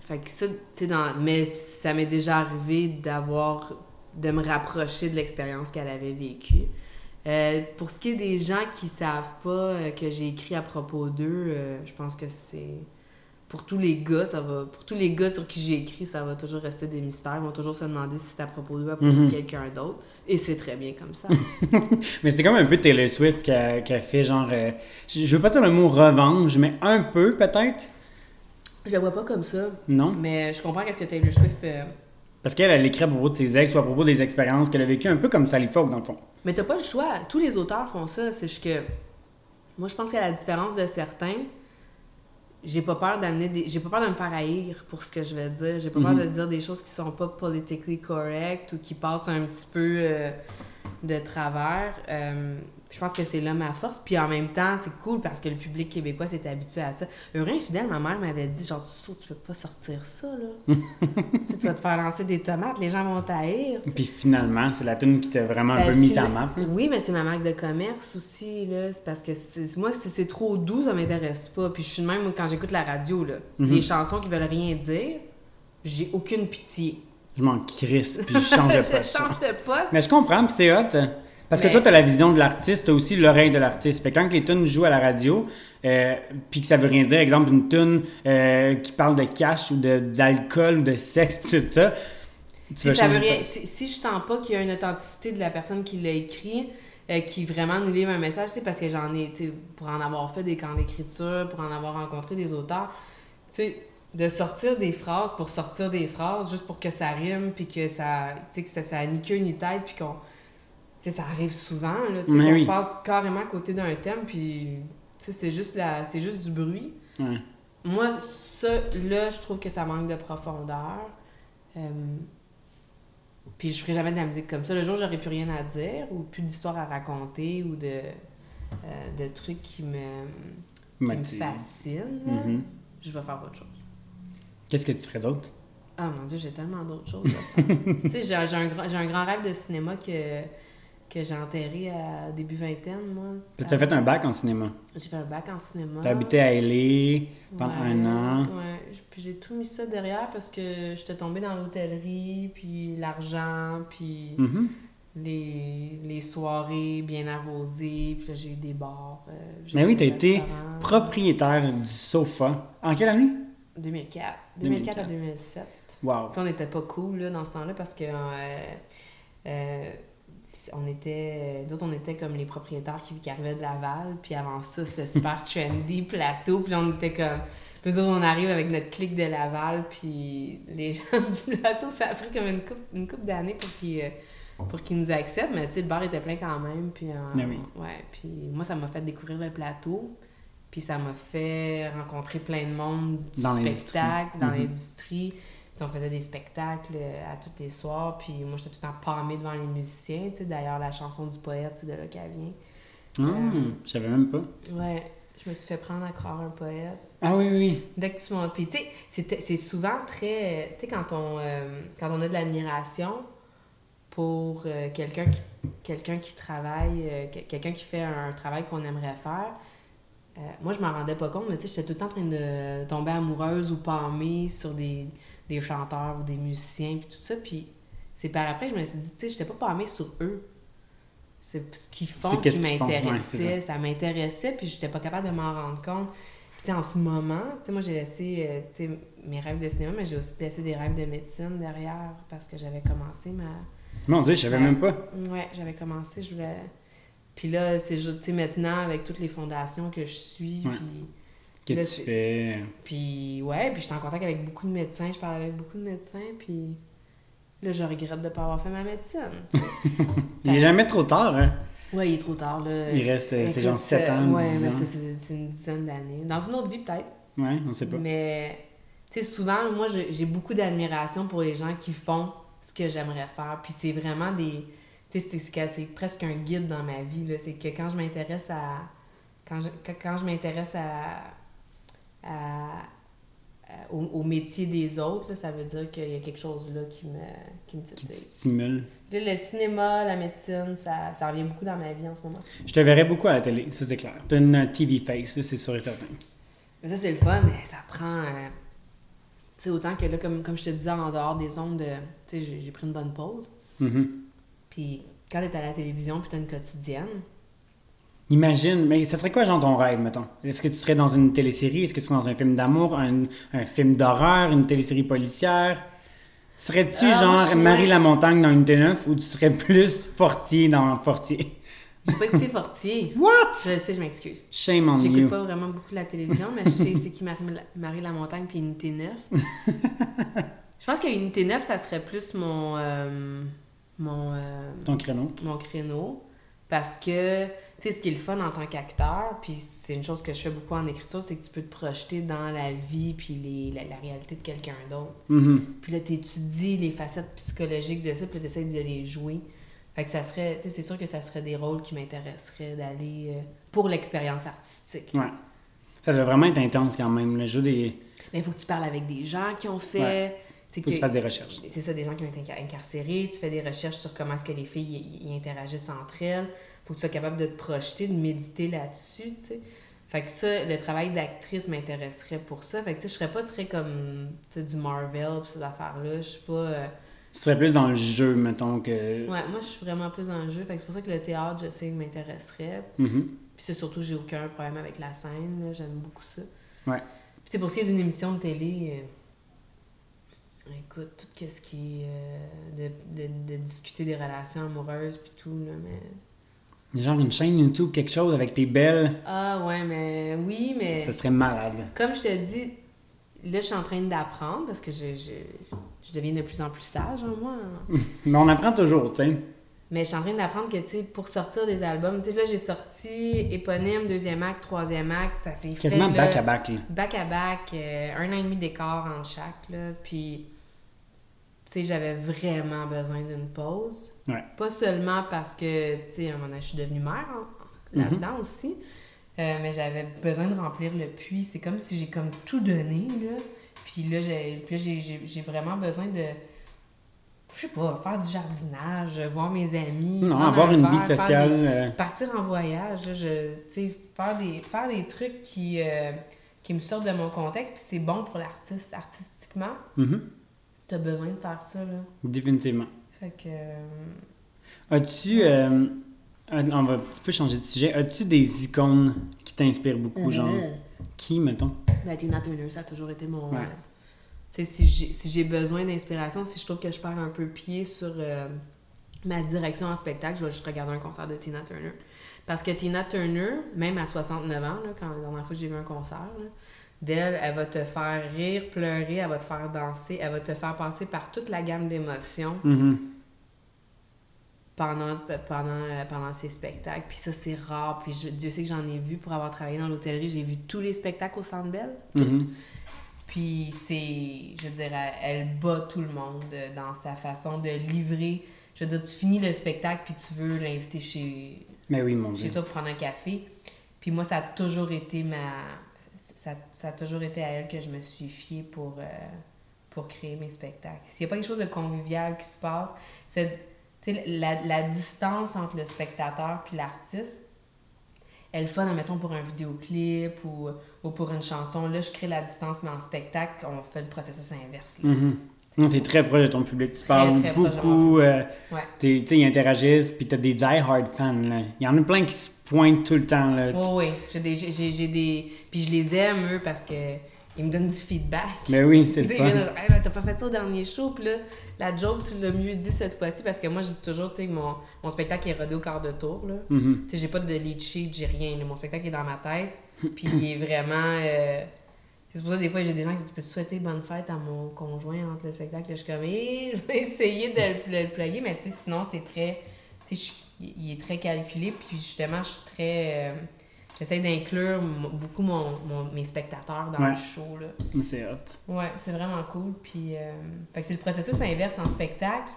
Speaker 2: fait que ça, tu sais, dans... mais ça m'est déjà arrivé d'avoir, de me rapprocher de l'expérience qu'elle avait vécue. Euh, pour ce qui est des gens qui savent pas que j'ai écrit à propos d'eux, je pense que c'est pour tous les gars, ça va pour tous les gars sur qui j'ai écrit, ça va toujours rester des mystères. Ils vont toujours se demander si c'est à propos d'eux, à propos
Speaker 1: Mhm.
Speaker 2: de quelqu'un d'autre, et c'est très bien comme ça.
Speaker 1: Mais c'est comme un peu Taylor Swift qui a, qui a fait genre. euh, je veux pas dire le mot revanche, mais un peu peut-être?
Speaker 2: je le vois pas comme ça,
Speaker 1: Non?
Speaker 2: mais je comprends qu'est-ce que Taylor Swift fait.
Speaker 1: Parce qu'elle, elle écrit à propos de ses ex ou à propos des expériences qu'elle a vécues, un peu comme Sally Fogg dans le fond.
Speaker 2: Mais t'as pas le choix. Tous les auteurs font ça. C'est juste que. Moi, je pense qu'à la différence de certains, j'ai pas peur d'amener des. J'ai pas peur de me faire haïr pour ce que je vais dire. J'ai pas peur
Speaker 1: Mhm.
Speaker 2: de dire des choses qui sont pas politically correct ou qui passent un petit peu euh, de travers. Euh, je pense que c'est là ma force. Puis en même temps, c'est cool parce que le public québécois s'est habitué à ça. Heureux infidèle, ma mère m'avait dit genre, tu sais, tu peux pas sortir ça, là. tu sais, tu vas te faire lancer des tomates, les gens vont t'haïr.
Speaker 1: Puis finalement, c'est la tune qui t'a vraiment un
Speaker 2: Ben,
Speaker 1: peu mis
Speaker 2: fina-
Speaker 1: à map. là.
Speaker 2: Oui, mais c'est ma marque de commerce aussi, là. C'est parce que moi, si c'est trop doux, ça m'intéresse pas. Puis je suis de même, quand j'écoute la radio, là.
Speaker 1: Mhm.
Speaker 2: Les chansons qui veulent rien dire, j'ai aucune pitié.
Speaker 1: Je m'en crisse, puis je change de
Speaker 2: je
Speaker 1: poste.
Speaker 2: change de poste.
Speaker 1: Mais je comprends, puis c'est hot. Parce que toi, t'as la vision de l'artiste, t'as aussi l'oreille de l'artiste. Fait que quand les tunes jouent à la radio, euh, puis que ça veut rien dire, exemple, une tune euh, qui parle de cash ou de- d'alcool ou de sexe, tout ça, tu
Speaker 2: Si,
Speaker 1: vas
Speaker 2: ça veut
Speaker 1: de
Speaker 2: rien, si, si je sens pas qu'il y a une authenticité de la personne qui l'a écrit, euh, qui vraiment nous livre un message, c'est parce que j'en ai, tu pour en avoir fait des camps d'écriture, pour en avoir rencontré des auteurs, tu sais, de sortir des phrases pour sortir des phrases, juste pour que ça rime, puis que ça, tu sais, que ça, ça a ni queue ni tête, puis qu'on, tu sais, ça arrive souvent, là, tu sais,
Speaker 1: oui.
Speaker 2: passe carrément à côté d'un thème, puis, tu sais, c'est juste la, c'est juste du bruit.
Speaker 1: Ouais.
Speaker 2: Moi, ça, là, je trouve que ça manque de profondeur. Euh, puis je ferai jamais de la musique comme ça. Le jour où j'aurai plus rien à dire, ou plus d'histoires à raconter, ou de, euh, de trucs qui me, qui me fascinent,
Speaker 1: Mhm.
Speaker 2: je vais faire autre chose.
Speaker 1: Qu'est-ce que tu ferais d'autre?
Speaker 2: Ah mon dieu, j'ai tellement d'autres choses tu sais, j'ai un, un grand rêve de cinéma que, que j'ai enterré à début vingtaine, moi.
Speaker 1: Puis T'as fait un bac en cinéma.
Speaker 2: J'ai fait un bac en cinéma.
Speaker 1: T'as habité à LA pendant
Speaker 2: Ouais,
Speaker 1: un an.
Speaker 2: Ouais, puis j'ai tout mis ça derrière parce que j'étais tombée dans l'hôtellerie, puis l'argent, puis
Speaker 1: Mhm.
Speaker 2: les, les soirées bien arrosées, puis là j'ai eu des bars. euh,
Speaker 1: Mais oui, t'as
Speaker 2: des
Speaker 1: été propriétaire du sofa. En quelle année?
Speaker 2: 2004. 2004 à
Speaker 1: 2004.
Speaker 2: 2007.
Speaker 1: Wow.
Speaker 2: Puis on n'était pas cool là, dans ce temps-là parce que euh, euh, on était d'autres on était comme les propriétaires qui, qui arrivaient de Laval puis avant ça c'était super trendy plateau puis on était comme puis nous autres, on arrive avec notre clique de Laval puis les gens du plateau ça a pris comme une couple une couple d'années pour qu'ils euh, pour qu'ils nous acceptent mais tu sais le bar était plein quand même puis euh,
Speaker 1: oui.
Speaker 2: ouais puis moi ça m'a fait découvrir le plateau puis ça m'a fait rencontrer plein de monde du
Speaker 1: Dans
Speaker 2: spectacle dans
Speaker 1: Mhm.
Speaker 2: l'industrie on faisait des spectacles euh, à tous les soirs, puis moi j'étais tout le temps pâmée devant les musiciens, tu sais, d'ailleurs la chanson du poète, c'est de là qu'elle vient.
Speaker 1: Hum, je savais même pas.
Speaker 2: Ouais, je me suis fait prendre à croire un poète.
Speaker 1: Ah oui, oui.
Speaker 2: Dès que tu montes, puis tu sais, c'est souvent très, tu sais, quand on, euh, quand on a de l'admiration pour euh, quelqu'un qui, quelqu'un qui travaille, euh, que- quelqu'un qui fait un travail qu'on aimerait faire, euh, moi je m'en rendais pas compte, mais tu sais, j'étais tout le temps en train de tomber amoureuse ou pâmée sur des, des chanteurs ou des musiciens, puis tout ça, puis c'est par après que je me suis dit, tu sais, j'étais pas pâmée sur eux. C'est ce qu'ils font qui
Speaker 1: ouais,
Speaker 2: m'intéressait, ça m'intéressait, puis j'étais pas capable de m'en rendre compte. Tu sais, en ce moment, tu sais, moi, j'ai laissé euh, mes rêves de cinéma, mais j'ai aussi laissé des rêves de médecine derrière parce que j'avais commencé ma...
Speaker 1: Mon Dieu, je savais même pas.
Speaker 2: Ouais, j'avais commencé, je voulais... Puis là, c'est juste, tu sais, maintenant, avec toutes les fondations que je suis,
Speaker 1: Ouais.
Speaker 2: puis... Là,
Speaker 1: que tu fais?
Speaker 2: Puis ouais, puis j'étais en contact avec beaucoup de médecins, je parle avec beaucoup de médecins, puis là, je regrette de ne pas avoir fait ma médecine.
Speaker 1: il n'est jamais trop tard, hein?
Speaker 2: Oui, il est trop tard. Là.
Speaker 1: Il reste, euh, c'est genre 7 ans.
Speaker 2: Oui, mais c'est une dizaine d'années. Dans une autre vie, peut-être.
Speaker 1: Oui, on sait pas.
Speaker 2: Mais, tu sais, souvent, moi, j'ai beaucoup d'admiration pour les gens qui font ce que j'aimerais faire. Puis c'est vraiment des. Tu sais, c'est presque un guide dans ma vie. C'est que quand je m'intéresse à. Quand je, quand je m'intéresse à, au, métier des autres, ça veut dire qu'il y a quelque chose là qui me, qui me
Speaker 1: stimule.
Speaker 2: le cinéma, la médecine, ça, ça, revient beaucoup dans ma vie en ce moment.
Speaker 1: Je te verrais beaucoup à la télé, ça c'est clair. Tu as une TV face, c'est sûr et certain.
Speaker 2: Mais ça, c'est le fun, mais ça prend. Euh, tu sais, autant que là, comme, comme je te disais, en dehors des ondes, tu sais, j'ai pris une bonne pause.
Speaker 1: Mm-hmm.
Speaker 2: Puis quand tu es à la télévision, puis tu as une quotidienne,
Speaker 1: Imagine, mais ça serait quoi, genre, ton rêve, mettons? Est-ce que tu serais dans une télésérie? Est-ce que tu serais dans un film d'amour, un, un, film d'horreur, une télésérie policière? Serais-tu, ah, genre, Marie la Montagne dans une T9 ou tu serais plus Fortier dans Fortier?
Speaker 2: J'ai pas écouté Fortier.
Speaker 1: What?
Speaker 2: Je sais, je m'excuse.
Speaker 1: Shame on you.
Speaker 2: J'écoute pas vraiment beaucoup la télévision, mais je sais c'est qui Marie, Marie la Montagne puis Unité 9. je pense qu'Unité 9, ça serait plus mon... Euh, mon... Euh,
Speaker 1: Ton créneau.
Speaker 2: Mon créneau. Parce que sais, ce qui est le fun en tant qu'acteur, puis c'est une chose que je fais beaucoup en écriture, c'est que tu peux te projeter dans la vie puis les, la, réalité de quelqu'un d'autre.
Speaker 1: Mm-hmm.
Speaker 2: Puis là, tu étudies les facettes psychologiques de ça, puis tu essaies de les jouer. Fait que ça serait, tu sais, c'est sûr que ça serait des rôles qui m'intéresseraient d'aller euh, pour l'expérience artistique.
Speaker 1: Ouais. Ça doit vraiment être intense quand même, le jeu des.
Speaker 2: Mais il faut que tu parles avec des gens qui ont fait.
Speaker 1: Faut que, tu fasses des recherches.
Speaker 2: C'est ça, des gens qui ont été incarcérés. Tu fais des recherches sur comment est-ce que les filles y interagissent entre elles faut que tu sois capable de te projeter, de méditer là-dessus, tu sais. Fait que ça, le travail d'actrice m'intéresserait pour ça. Fait que, tu sais, je serais pas très comme, tu sais, du Marvel pis ces affaires-là. Je suis pas... Euh...
Speaker 1: Tu serais plus dans le jeu, mettons, que...
Speaker 2: Ouais, moi, je suis vraiment plus dans le jeu. Fait que c'est pour ça que le théâtre, je sais, m'intéresserait.
Speaker 1: Mm-hmm.
Speaker 2: Puis c'est surtout, j'ai aucun problème avec la scène, J'aime beaucoup ça.
Speaker 1: Ouais.
Speaker 2: Puis c'est pour ce qui est d'une émission de télé... Euh, écoute, tout ce qui est euh, de, de, de, discuter des relations amoureuses puis tout, là, mais
Speaker 1: Genre une chaîne YouTube, quelque chose avec tes belles.
Speaker 2: Ah ouais, mais oui, mais.
Speaker 1: Ça serait malade.
Speaker 2: Comme je te dis, là, je suis en train d'apprendre parce que je, je, je, deviens de plus en plus sage en moi.
Speaker 1: mais on apprend toujours, tu sais.
Speaker 2: Mais je suis en train d'apprendre que, tu sais, pour sortir des albums, tu sais, là, j'ai sorti éponyme, deuxième acte, troisième acte, ça s'est fait.
Speaker 1: Quasiment back à back, là.
Speaker 2: Back à back, euh, un an et demi d'écart entre chaque, là. Puis, tu sais, j'avais vraiment besoin d'une pause. Pas seulement parce que, tu sais, je suis devenue mère mhm. là-dedans aussi, euh, mais j'avais besoin de remplir le puits. C'est comme si j'ai comme tout donné, là. Puis là, j'ai vraiment besoin de, je sais pas, faire du jardinage, voir mes amis.
Speaker 1: Non, avoir une vie sociale. Euh.
Speaker 2: partir en voyage, là, je, tu sais, faire des, faire des trucs qui, euh, qui me sortent de mon contexte, puis c'est bon pour l'artiste, artistiquement.
Speaker 1: Mm
Speaker 2: T'as besoin de faire ça, là.
Speaker 1: Définitivement.
Speaker 2: Fait que. Euh,
Speaker 1: as-tu. Euh, on va un petit peu changer de sujet. As-tu des icônes qui t'inspirent beaucoup, genre mhm. Qui, mettons?
Speaker 2: Ben, Tina Turner, ça a toujours été mon. Ouais. Euh, si j'ai besoin d'inspiration, si je trouve que je perds un peu pied sur ma direction en spectacle, je vais juste regarder un concert de Tina Turner. Parce que Tina Turner, même à 69 ans, là, quand la dernière fois que j'ai vu un concert, d'elle, elle va te faire rire, pleurer, elle va te faire danser, elle va te faire passer par toute la gamme d'émotions.
Speaker 1: Mm-hmm
Speaker 2: pendant, pendant, pendant ces spectacles. Puis ça, c'est rare. Puis Dieu sait que j'en ai vu pour avoir travaillé dans l'hôtellerie. J'ai vu tous les spectacles au Centre Bell.
Speaker 1: Mm-hmm.
Speaker 2: Puis c'est, je veux dire, elle, bat tout le monde dans sa façon de livrer. Je veux dire, tu finis le spectacle puis tu veux l'inviter chez,
Speaker 1: Mais oui, mon
Speaker 2: chez toi pour prendre un café. Puis moi, ça a toujours été ma... Ça, ça a toujours été à elle que je me suis fiée pour, euh, pour créer mes spectacles. S'il n'y a pas quelque chose de convivial qui se passe, c'est la, la distance entre le spectateur puis l'artiste, elle fun, admettons, pour un vidéoclip ou, ou, pour une chanson. Là, je crée la distance, mais en spectacle, on fait le processus inverse.
Speaker 1: Es très proche de ton public. Tu parles beaucoup. Euh, ouais. Ils interagissent, puis tu as des die-hard fans. Il y en a plein qui se pointent tout le temps. Là.
Speaker 2: oui, j'ai des, j'ai, des... Puis je les aime, eux, parce que il me donne du feedback.
Speaker 1: Mais oui, c'est ça.
Speaker 2: Hey, t'as pas fait ça au dernier show, puis là, la joke, tu l'as mieux dit cette fois-ci, parce que moi, je dis toujours, tu sais, mon, mon spectacle est rodé au quart de tour, là.
Speaker 1: Mm-hmm.
Speaker 2: Tu sais, j'ai pas de lead sheet, j'ai rien, Mon spectacle est dans ma tête, puis il est vraiment... Euh, C'est pour ça des fois j'ai des gens qui disent Tu peux souhaiter bonne fête à mon conjoint entre le spectacle? Je suis comme Eh, je vais essayer de le, le plugger, mais tu sais, sinon c'est très. Tu sais, je- il est très calculé, puis justement, je suis très. euh, J'essaie d'inclure beaucoup mon, mon- mes spectateurs dans
Speaker 1: Ouais.
Speaker 2: le show. Là.
Speaker 1: Mais c'est hot.
Speaker 2: Ouais, c'est vraiment cool. Puis, euh, fait que c'est le processus inverse en spectacle.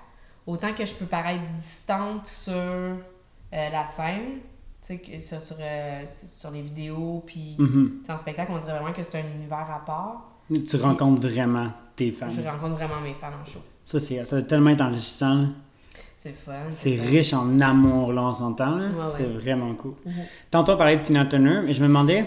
Speaker 2: Autant que je peux paraître distante sur euh, la scène, sais, que sur, sur, euh, sur les vidéos, puis tu sais, en spectacle, on dirait vraiment que c'est un univers à part.
Speaker 1: Tu rencontres vraiment tes fans.
Speaker 2: Je rencontre vraiment mes fans en show.
Speaker 1: Ça, c'est, ça doit tellement être enrichissant.
Speaker 2: C'est le fun.
Speaker 1: C'est riche en amour, là, on s'entend. là.
Speaker 2: Ouais, ouais.
Speaker 1: C'est vraiment cool.
Speaker 2: Mhm.
Speaker 1: Tantôt, on parlait de Tina Turner, mais je me demandais,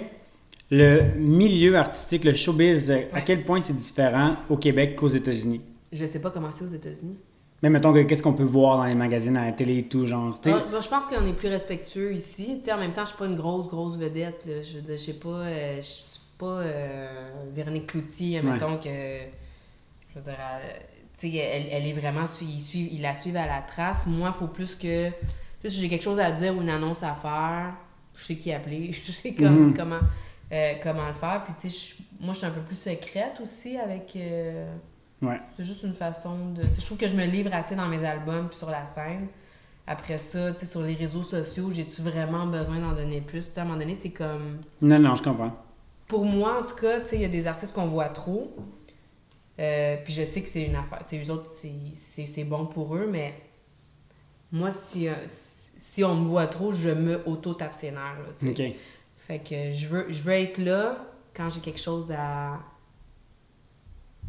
Speaker 1: le milieu artistique, le showbiz, à quel point c'est différent au Québec qu'aux États-Unis?
Speaker 2: Je sais pas comment c'est aux États-Unis.
Speaker 1: Mais mettons, que qu'est-ce qu'on peut voir dans les magazines, à la télé et tout, genre,
Speaker 2: Ah, moi, je pense qu'on est plus respectueux ici. Tu sais, en même temps, je suis pas une grosse, grosse vedette. Là. Je je sais pas, euh, je suis pas euh, Véronique Cloutier,
Speaker 1: Ouais.
Speaker 2: mettons que. Je veux dire, elle, elle, elle est vraiment. Ils, suivent, ils la suivent à la trace. Moi, il faut plus que. Si j'ai quelque chose à dire ou une annonce à faire, je sais qui appeler, je sais comme,
Speaker 1: Mhm.
Speaker 2: comment, euh, comment le faire. Puis, tu sais, moi, je suis un peu plus secrète aussi avec.
Speaker 1: Ouais.
Speaker 2: c'est juste une façon de. Je trouve que je me livre assez dans mes albums puis sur la scène. Après ça, tu sais, sur les réseaux sociaux, j'ai-tu vraiment besoin d'en donner plus? À un moment donné, c'est comme.
Speaker 1: Non, non, je comprends.
Speaker 2: Pour moi, en tout cas, tu sais, il y a des artistes qu'on voit trop. Euh, puis je sais que c'est une affaire. Tu sais, eux autres, c'est- bon pour eux, mais moi, si, euh, si on me voit trop, je me sais.
Speaker 1: OK.
Speaker 2: Fait que je veux, je veux être là quand j'ai quelque chose à.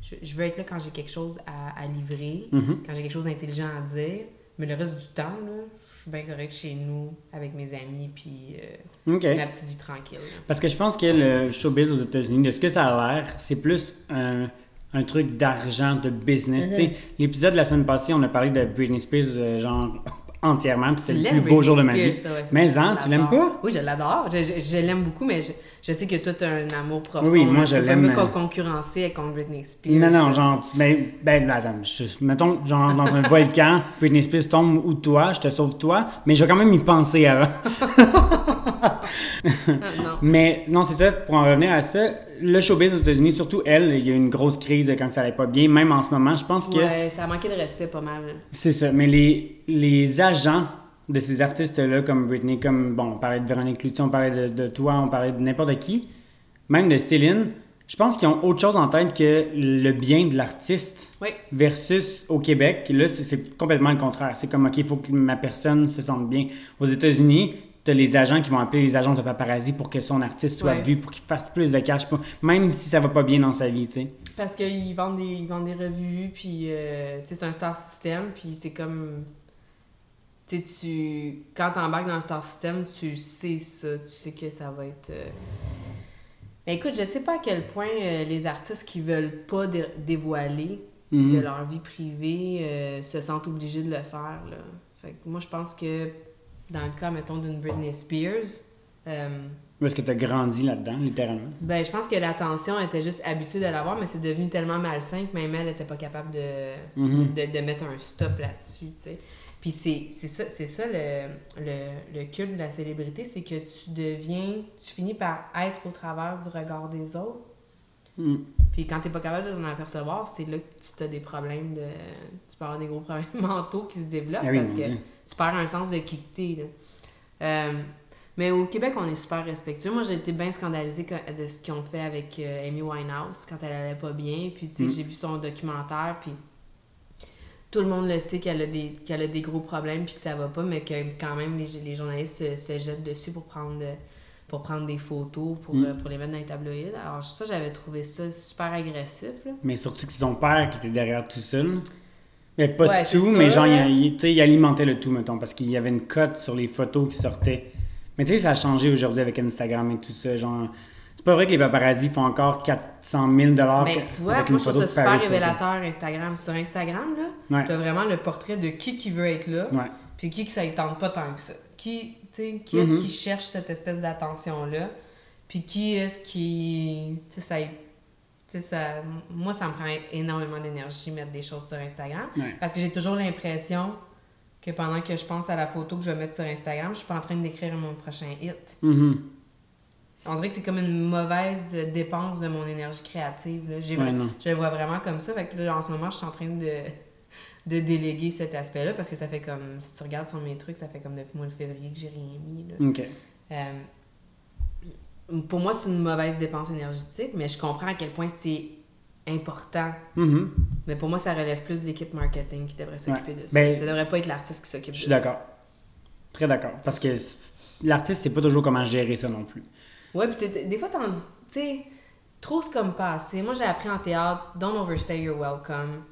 Speaker 2: Je, je veux être là quand j'ai quelque chose à, à livrer,
Speaker 1: Mhm.
Speaker 2: quand j'ai quelque chose d'intelligent à dire. Mais le reste du temps, là, je suis bien correct chez nous, avec mes amis, puis euh, ma petite vie tranquille. là.
Speaker 1: Parce que je pense que le showbiz aux États-Unis, de ce que ça a l'air, c'est plus un, un truc d'argent, de business.
Speaker 2: Mhm.
Speaker 1: L'épisode de la semaine passée, on a parlé de Britney Spears, euh, genre, entièrement, puis c'est
Speaker 2: Tu
Speaker 1: le plus beau jour de ma vie.
Speaker 2: Spears, ça, ouais,
Speaker 1: Mais hein, tu l'aimes pas?
Speaker 2: Oui, je l'adore. Je, je- je l'aime beaucoup, mais je, je sais que toi, tu as un amour profond.
Speaker 1: Oui, moi, je
Speaker 2: peux pas
Speaker 1: l'aime,
Speaker 2: me
Speaker 1: euh,
Speaker 2: concurrencer avec Britney Spears.
Speaker 1: Non, non, genre, tu- ben, ben, attends, je- mettons, genre, dans un volcan, Britney Spears tombe ou toi, je te sauve toi, mais je vais quand même y penser avant.
Speaker 2: Non.
Speaker 1: Mais non, c'est ça, pour en revenir à ça, le showbiz aux États-Unis, surtout elle, il y a eu une grosse crise quand ça allait pas bien, même en ce moment, je pense que
Speaker 2: Ouais, ça a manqué de respect pas mal.
Speaker 1: c'est ça. Mais les, les agents de ces artistes-là, comme Britney, comme, bon, on parlait de Véronique Cloutier, on parlait de, de toi, on parlait de n'importe qui, même de Céline, je pense qu'ils ont autre chose en tête que le bien de l'artiste.
Speaker 2: Oui.
Speaker 1: Versus au Québec, là, c'est complètement le contraire. C'est comme, OK, il faut que ma personne se sente bien. Aux États-Unis, tu as les agents qui vont appeler les agents de paparazzi pour que son artiste soit
Speaker 2: Ouais.
Speaker 1: vu, pour qu'il fasse plus de cash, pour- même si ça va pas bien dans sa vie, tu sais.
Speaker 2: Parce qu'ils vendent des, ils vendent des revues, puis euh, c'est un star system, puis c'est comme. Tu sais, tu. Quand t'embarques dans le star system, tu sais ça, tu sais que ça va être. euh, Mais écoute, je sais pas à quel point euh, les artistes qui veulent pas dé- dévoiler
Speaker 1: Mhm.
Speaker 2: de leur vie privée euh, se sentent obligés de le faire, là. Fait que moi, je pense que dans le cas, mettons, d'une Britney Spears, euh,
Speaker 1: Parce que tu as grandi là-dedans, littéralement?
Speaker 2: ben, je pense que l'attention était juste habituée de l'avoir, mais c'est devenu tellement malsain que même elle n'était pas capable de,
Speaker 1: Mhm.
Speaker 2: de, de- de mettre un stop là-dessus, tu sais. Puis c'est ça, ça le, le, le culte de la célébrité, c'est que tu deviens, tu finis par être au travers du regard des autres.
Speaker 1: Mhm.
Speaker 2: Puis quand t'es pas capable de t'en apercevoir, c'est là que tu as des problèmes de... Tu peux avoir des gros problèmes mentaux qui se développent
Speaker 1: Ah oui,
Speaker 2: parce que
Speaker 1: Dieu.
Speaker 2: tu perds un sens de qui t'es, là. Euh, mais au Québec, on est super respectueux. Moi, j'ai été bien scandalisée de ce qu'ils ont fait avec euh, Amy Winehouse quand elle allait pas bien. Puis, tu sais,
Speaker 1: Mm.
Speaker 2: j'ai vu son documentaire, puis tout le monde le sait qu'elle a, des, qu'elle a des gros problèmes, puis que ça va pas, mais que quand même, les, les journalistes se, se jettent dessus pour prendre, de- pour prendre des photos, pour,
Speaker 1: Mm.
Speaker 2: euh, pour les mettre dans les tabloïds. Alors, ça, j'avais trouvé ça super agressif, là.
Speaker 1: Mais surtout que c'est son père qui était derrière tout seul. Mais pas
Speaker 2: Ouais,
Speaker 1: tout, mais genre, il, alimentait le tout, mettons, parce qu'il y avait une cote sur les photos qui sortaient. Mais tu sais, ça a changé aujourd'hui avec Instagram et tout ça. Genre, c'est pas vrai que les paparazzi font encore 400 000 dollars
Speaker 2: Ben, tu vois,
Speaker 1: avec
Speaker 2: moi, je trouve ça super
Speaker 1: Paris
Speaker 2: révélateur Instagram. Sur Instagram, là,
Speaker 1: Ouais.
Speaker 2: t'as vraiment le portrait de qui qui veut être là,
Speaker 1: Ouais.
Speaker 2: puis qui que ça ne tente pas tant que ça. Qui, qui est-ce
Speaker 1: Mhm.
Speaker 2: qui cherche cette espèce d'attention-là, puis qui est-ce qui... Tu sais, ça... Moi, ça me prend énormément d'énergie mettre des choses sur Instagram,
Speaker 1: Ouais.
Speaker 2: parce que j'ai toujours l'impression que pendant que je pense à la photo que je vais mettre sur Instagram, je suis pas en train d'écrire mon prochain hit.
Speaker 1: Mhm.
Speaker 2: On dirait que c'est comme une mauvaise dépense de mon énergie créative. Là.
Speaker 1: Ouais,
Speaker 2: je le vois vraiment comme ça. Fait que là, en ce moment, je suis en train de, de déléguer cet aspect-là parce que ça fait comme, si tu regardes sur mes trucs, ça fait comme depuis le mois de février que j'ai rien mis. Là.
Speaker 1: OK.
Speaker 2: Euh, pour moi, c'est une mauvaise dépense énergétique, mais je comprends à quel point c'est important.
Speaker 1: Mhm.
Speaker 2: Mais pour moi, ça relève plus de l'équipe marketing qui devrait s'occuper de ça.
Speaker 1: Ben,
Speaker 2: ça devrait pas être l'artiste qui s'occupe de
Speaker 1: Je
Speaker 2: ça.
Speaker 1: suis d'accord. Très d'accord. Parce que l'artiste, c'est pas toujours comment gérer ça non plus.
Speaker 2: Ouais, puis des fois, t'en dis, tu sais, trop c'est comme pas assez. Moi, j'ai appris en théâtre, don't overstay your welcome.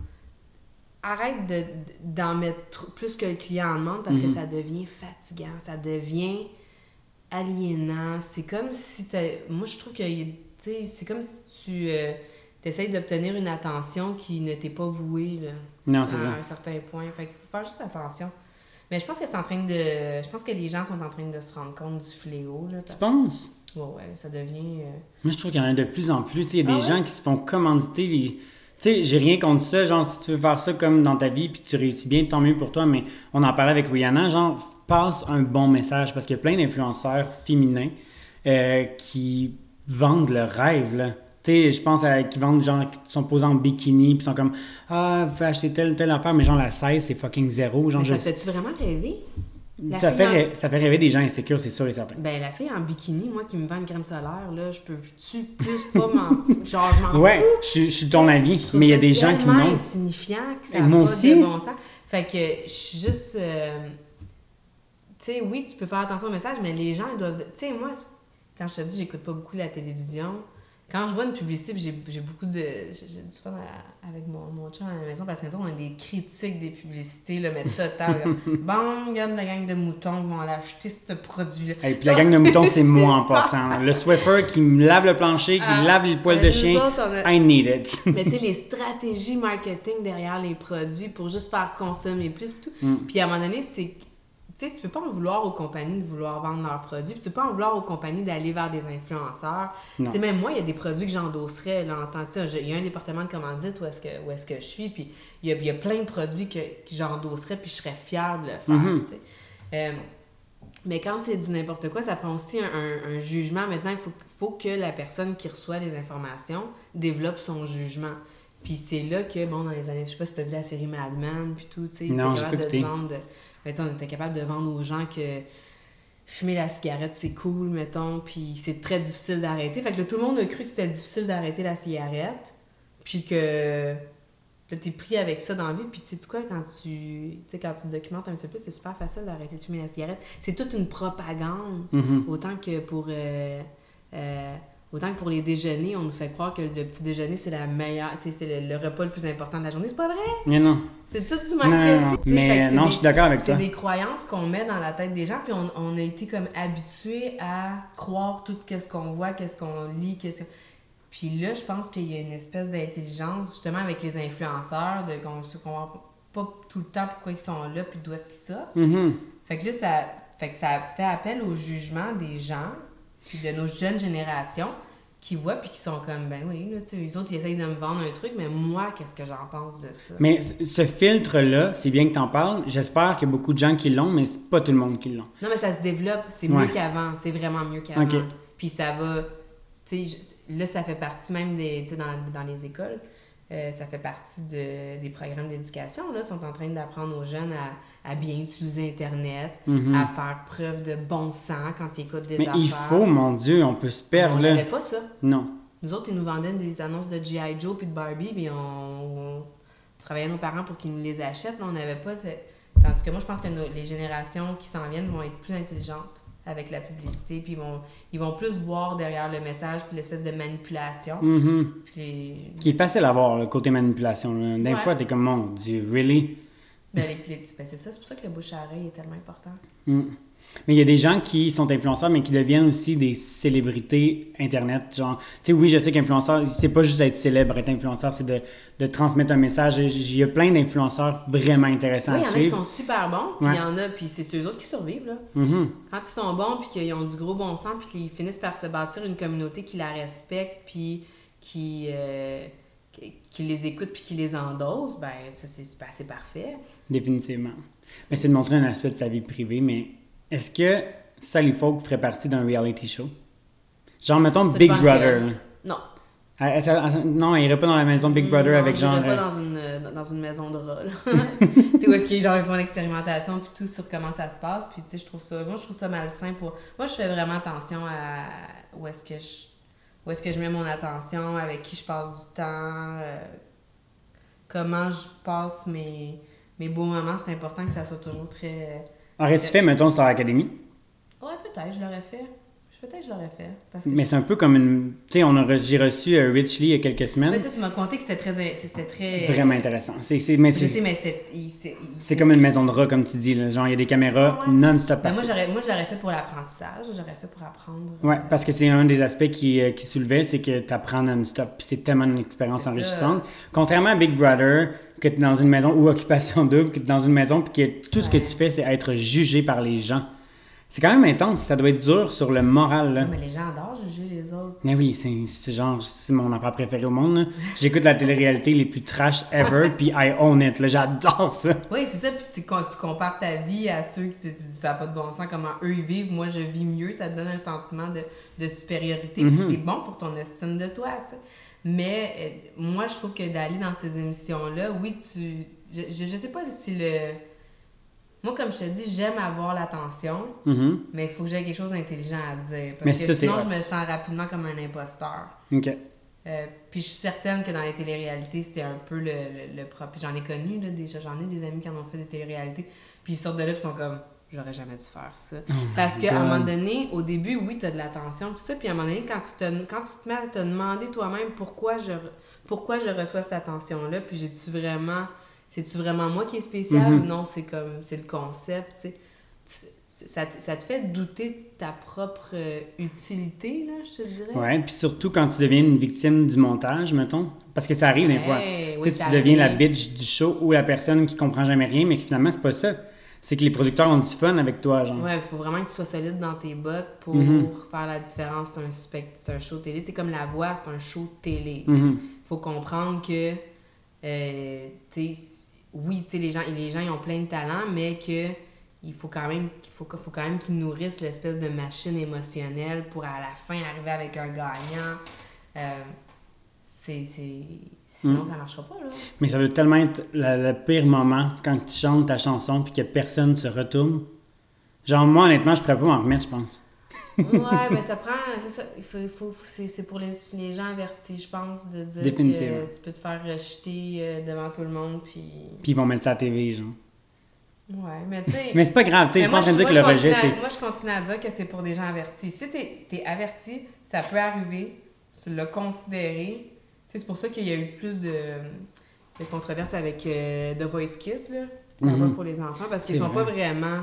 Speaker 2: Arrête de- d'en mettre plus que le client en demande parce que
Speaker 1: Mhm.
Speaker 2: ça devient fatigant, ça devient aliénant. C'est comme si t'as- Moi, je trouve que, tu sais, c'est comme si tu essayes d'obtenir une attention qui ne t'est pas vouée, là,
Speaker 1: Non, c'est
Speaker 2: à
Speaker 1: ça.
Speaker 2: un certain point. Fait qu'il faut faire juste attention. Mais je pense que c'est en train de... Je pense que les gens sont en train de se rendre compte du fléau, là.
Speaker 1: Tu penses?
Speaker 2: Ouais, ouais, ça devient... euh,
Speaker 1: Moi, je trouve qu'il y en a de plus en plus. Tu sais, Il y a des
Speaker 2: Ah ouais?
Speaker 1: gens qui se font commanditer. les- Tu sais, j'ai rien contre ça. Genre, si tu veux faire ça comme dans ta vie puis tu réussis bien, tant mieux pour toi. Mais on en parlait avec Rihanna. Genre, passe un bon message parce qu'il y a plein d'influenceurs féminins euh, qui vendent le rêve, là. Tu sais, je pense à qui vendent, genre, qui sont posés en bikini puis sont comme Ah, vous pouvez acheter telle, telle affaire, mais genre, la 16, c'est fucking zéro. Genre,
Speaker 2: Mais ça fait-tu vraiment rêver?
Speaker 1: Ça, fait,
Speaker 2: en-
Speaker 1: ça fait rêver des gens insécures, c'est sûr et certain.
Speaker 2: Ben, la fille en bikini, moi, qui me vend une crème solaire, là, je peux-tu plus pas m'en Genre, je m'en
Speaker 1: Ouais,
Speaker 2: fous.
Speaker 1: je suis- je suis de ton avis, mais il y a des gens qui
Speaker 2: tellement
Speaker 1: n'ont.
Speaker 2: insignifiant que ça
Speaker 1: moi
Speaker 2: pas
Speaker 1: aussi.
Speaker 2: de bon sens. Fait que je suis juste... euh, Tu sais, oui, tu peux faire attention au message, mais les gens ils doivent... Tu sais, moi, c'est- quand je te dis j'écoute pas beaucoup la télévision, quand je vois une publicité, j'ai beaucoup de... J'ai du fun à- avec mon, mon chum à la maison, parce que on a des critiques des publicités, là, mais total. bon, regarde la gang de moutons qui vont aller acheter ce produit-là.
Speaker 1: Et puis la gang de moutons, c'est moi en passant. là. Le Swiffer qui me lave le plancher, qui
Speaker 2: Ah,
Speaker 1: lave les poils de chien.
Speaker 2: autres, on a-
Speaker 1: I need it.
Speaker 2: Mais tu sais, les stratégies marketing derrière les produits pour juste faire consommer plus tout.
Speaker 1: Mm.
Speaker 2: Puis à un moment donné, c'est. Tu sais, tu peux pas en vouloir aux compagnies de vouloir vendre leurs produits, puis tu peux pas en vouloir aux compagnies d'aller vers des influenceurs. Tu sais, même moi, il y a des produits que j'endosserais, là, en tant il y a un département de commandite où est-ce que, où est-ce que je suis, puis il y y a plein de produits que, que j'endosserais, puis je serais fière de le faire,
Speaker 1: Mhm.
Speaker 2: tu sais. Euh, mais quand c'est du n'importe quoi, ça prend aussi un, un- un jugement. Maintenant, il faut, faut que la personne qui reçoit les informations développe son jugement. Puis c'est là que, bon, dans les années, je sais pas si tu as vu la série Mad Men, puis tout, tu sais,
Speaker 1: Non,
Speaker 2: capable de te
Speaker 1: écouté.
Speaker 2: vendre. de- ben, on était capable de vendre aux gens que fumer la cigarette, c'est cool, mettons, puis c'est très difficile d'arrêter. Fait que là, tout le monde a cru que c'était difficile d'arrêter la cigarette, puis que là, t'es pris avec ça dans la vie, puis tu sais quoi, quand tu, tu sais, quand tu documentes un petit peu plus, c'est super facile d'arrêter de fumer la cigarette. C'est toute une propagande,
Speaker 1: Mhm.
Speaker 2: autant que pour... euh, euh, Autant que pour les déjeuners, on nous fait croire que le petit déjeuner, c'est la meilleure, c'est le, le repas le plus important de la journée. C'est pas vrai!
Speaker 1: Mais non.
Speaker 2: C'est tout du
Speaker 1: Non, non,
Speaker 2: marketing.
Speaker 1: non.
Speaker 2: tu sais.
Speaker 1: Mais
Speaker 2: c'est
Speaker 1: non,
Speaker 2: des-
Speaker 1: je suis d'accord avec
Speaker 2: C'est
Speaker 1: toi.
Speaker 2: des croyances qu'on met dans la tête des gens, puis on, on a été comme habitués à croire tout ce qu'on voit, qu'est-ce qu'on lit, qu'est-ce que... Puis là, je pense qu'il y a une espèce d'intelligence, justement, avec les influenceurs, de qu'on se comprend pas tout le temps pourquoi ils sont là, puis d'où est-ce qu'ils sortent.
Speaker 1: Mhm.
Speaker 2: Fait que là, ça fait, que ça fait appel au jugement des gens, puis de nos jeunes générations, qui voient, puis qui sont comme, ben oui, là, tu eux autres, ils essayent de me vendre un truc, mais moi, qu'est-ce que j'en pense de ça?
Speaker 1: Mais ce filtre-là, c'est bien que tu en parles. J'espère qu'il y a beaucoup de gens qui l'ont, mais c'est pas tout le monde qui l'ont.
Speaker 2: Non, mais ça se développe. C'est
Speaker 1: Ouais.
Speaker 2: mieux qu'avant. C'est vraiment mieux qu'avant. Puis ça va. Tu sais, là, ça fait partie même des. Tu sais, dans, dans les écoles, euh, ça fait partie de, des programmes d'éducation. Là, sont en train d'apprendre aux jeunes à, à bien utiliser Internet,
Speaker 1: Mhm.
Speaker 2: à faire preuve de bon sens quand ils écoutent des
Speaker 1: Mais
Speaker 2: affaires.
Speaker 1: il faut, mon Dieu, on peut se
Speaker 2: On
Speaker 1: perdre là.
Speaker 2: n'avait pas ça.
Speaker 1: Non.
Speaker 2: Nous autres, ils nous vendaient des annonces de G.I. Joe puis de Barbie, puis on, on travaillait nos parents pour qu'ils nous les achètent. mais on n'avait pas. Tandis que moi, je pense que nos- les générations qui s'en viennent vont être plus intelligentes avec la publicité, puis ils vont, ils vont plus voir derrière le message, puis l'espèce de manipulation.
Speaker 1: Mhm.
Speaker 2: Puis,
Speaker 1: Qui est facile à voir, le côté manipulation. là. Des
Speaker 2: Ouais.
Speaker 1: fois, t'es comme, mon Dieu, really?
Speaker 2: Ben, ben, c'est ça, c'est pour ça que le bouche à oreille est tellement important.
Speaker 1: Mm. Mais il y a des gens qui sont influenceurs, mais qui deviennent aussi des célébrités Internet. Genre, tu sais, oui, je sais qu'influenceur, c'est pas juste être célèbre, être influenceur, c'est de, de transmettre un message. Il y a plein d'influenceurs vraiment intéressants
Speaker 2: Oui, il y en a qui sont super bons, puis il
Speaker 1: Ouais.
Speaker 2: y en a, puis c'est ceux autres qui survivent, là.
Speaker 1: Mhm.
Speaker 2: Quand ils sont bons, puis qu'ils ont du gros bon sens, puis qu'ils finissent par se bâtir une communauté qui la respecte, puis qui, euh, qui, les écoute, puis qui les endosse, ben ça, c'est c'est parfait.
Speaker 1: Définitivement. Mais c'est de montrer un aspect de sa vie privée, mais est-ce que Sally Folk ferait partie d'un reality show? Genre, mettons
Speaker 2: Ça
Speaker 1: Big Brother.
Speaker 2: lequel.
Speaker 1: là.
Speaker 2: Non.
Speaker 1: Elle- elle- elle- non, elle irait pas dans la maison Big Brother
Speaker 2: Non,
Speaker 1: avec genre. euh,
Speaker 2: pas dans une, euh, dans une maison de là. tu sais, où est-ce qu'ils genre, ils font l'expérimentation, puis tout sur comment ça se passe. Puis, tu sais, je trouve ça... Moi, je trouve ça malsain pour... Moi, je fais vraiment attention à où est-ce que je... Où est-ce que je mets mon attention, avec qui je passe du temps, euh, comment je passe mes, mes beaux moments. C'est important que ça soit toujours très...
Speaker 1: Aurais-tu fait, mettons, Star Academy?
Speaker 2: Ouais, peut-être, je l'aurais fait. Peut-être je l'aurais fait. Parce que
Speaker 1: Mais c'est un peu comme une. Tu sais, re- j'ai reçu euh, Rich Lee il y a quelques semaines.
Speaker 2: Mais ça, tu m'as conté que c'était très... C'était très...
Speaker 1: Vraiment intéressant. C'est, c'est, mais
Speaker 2: Je sais, mais c'est... il- c'est il-
Speaker 1: c'est comme une maison de rats, comme tu dis. Là. Genre, il y a des caméras
Speaker 2: Ouais.
Speaker 1: non-stop.
Speaker 2: Ben, moi, j'aurais, moi, je l'aurais fait pour l'apprentissage. J'aurais fait pour apprendre.
Speaker 1: Ouais, parce que c'est un des aspects qui, euh, qui soulevait, c'est que tu apprends non-stop. Puis c'est tellement une expérience
Speaker 2: ça.
Speaker 1: enrichissante. Contrairement à Big Brother, que tu es dans une maison ou Occupation Double, que tu es dans une maison, puis que tout ce que tu fais, c'est être jugé par les gens. C'est quand même intense. Ça doit être dur sur le moral. Là.
Speaker 2: Mais les gens adorent juger les autres.
Speaker 1: Mais oui, c'est, genre, c'est mon affaire préférée au monde. J'écoute la télé-réalité les plus trash ever, puis I own it. Là, j'adore ça.
Speaker 2: Oui, c'est ça. Puis tu, quand tu compares ta vie à ceux que tu, tu dis ça n'a pas de bon sens, comment eux ils vivent, moi je vis mieux, ça te donne un sentiment de, de supériorité. Puis
Speaker 1: Mhm.
Speaker 2: c'est bon pour ton estime de toi. Mais euh, moi, je trouve que d'aller dans ces émissions-là, oui, tu. Je, je, je sais pas si le. Moi, comme je te dis, j'aime avoir l'attention,
Speaker 1: Mhm.
Speaker 2: mais il faut que j'aie quelque chose d'intelligent à dire. Parce
Speaker 1: Mais
Speaker 2: que
Speaker 1: ça,
Speaker 2: sinon, je me sens rapidement comme un imposteur.
Speaker 1: OK.
Speaker 2: Euh, puis je suis certaine que dans les téléréalités, c'est un peu le, le, le propre. Puis J'en ai connu, là, déjà, j'en ai des amis qui en ont fait des téléréalités. Puis ils sortent de là, puis ils sont comme, j'aurais jamais dû faire ça. Parce qu'à un moment donné, au début, oui, tu as de l'attention, tout ça. Puis à un moment donné, quand tu te, quand tu te mets à te demander toi-même pourquoi je, pourquoi je reçois cette attention-là, puis j'ai-tu vraiment, c'est-tu vraiment moi qui est spécial
Speaker 1: Mhm.
Speaker 2: ou non, c'est comme, c'est le concept, tu sais. Ça, te- ça te fait douter de ta propre euh, utilité, là, je te dirais?
Speaker 1: Ouais, puis surtout quand tu deviens une victime du montage, mettons. Parce que ça arrive des fois. Tu
Speaker 2: oui,
Speaker 1: deviens la bitch du show ou la personne qui comprend jamais rien, mais finalement, c'est pas ça. C'est que les producteurs ont du fun avec toi, genre.
Speaker 2: Ouais, il faut vraiment que tu sois solide dans tes bottes pour
Speaker 1: Mhm.
Speaker 2: faire la différence. C'est un, un show télé. C'est comme la voix, c'est un show télé.
Speaker 1: Mhm.
Speaker 2: faut comprendre que, euh, oui, les gens, les gens ils ont plein de talents, mais que il faut quand même il faut, faut quand même qu'ils nourrissent l'espèce de machine émotionnelle pour à la fin arriver avec un gagnant. Euh, c'est. Sinon,
Speaker 1: Mm.
Speaker 2: ça marchera pas, là.
Speaker 1: Mais ça doit tellement être le pire moment quand tu chantes ta chanson puis que personne se retourne. Genre, moi, honnêtement, je pourrais pas m'en remettre, je pense.
Speaker 2: Ouais, mais ça prend. C'est ça. Il faut, faut, c'est, pour les, les gens avertis, je pense, de dire que tu peux te faire rejeter euh, devant tout le monde. Puis.
Speaker 1: Puis ils vont mettre ça à la TV, genre.
Speaker 2: Ouais, mais tu sais.
Speaker 1: Mais c'est pas grave, tu sais, je train de dire que le
Speaker 2: je
Speaker 1: rejet, c'est.
Speaker 2: Moi, je continue à dire que c'est pour des gens avertis. Si t'es es averti, ça peut arriver, tu l'as considéré. C'est pour ça qu'il y a eu plus de, de controverses avec euh, The Voice Kids, là,
Speaker 1: Mhm.
Speaker 2: voix pour les enfants, parce qu'ils sont pas
Speaker 1: vrai.
Speaker 2: vraiment...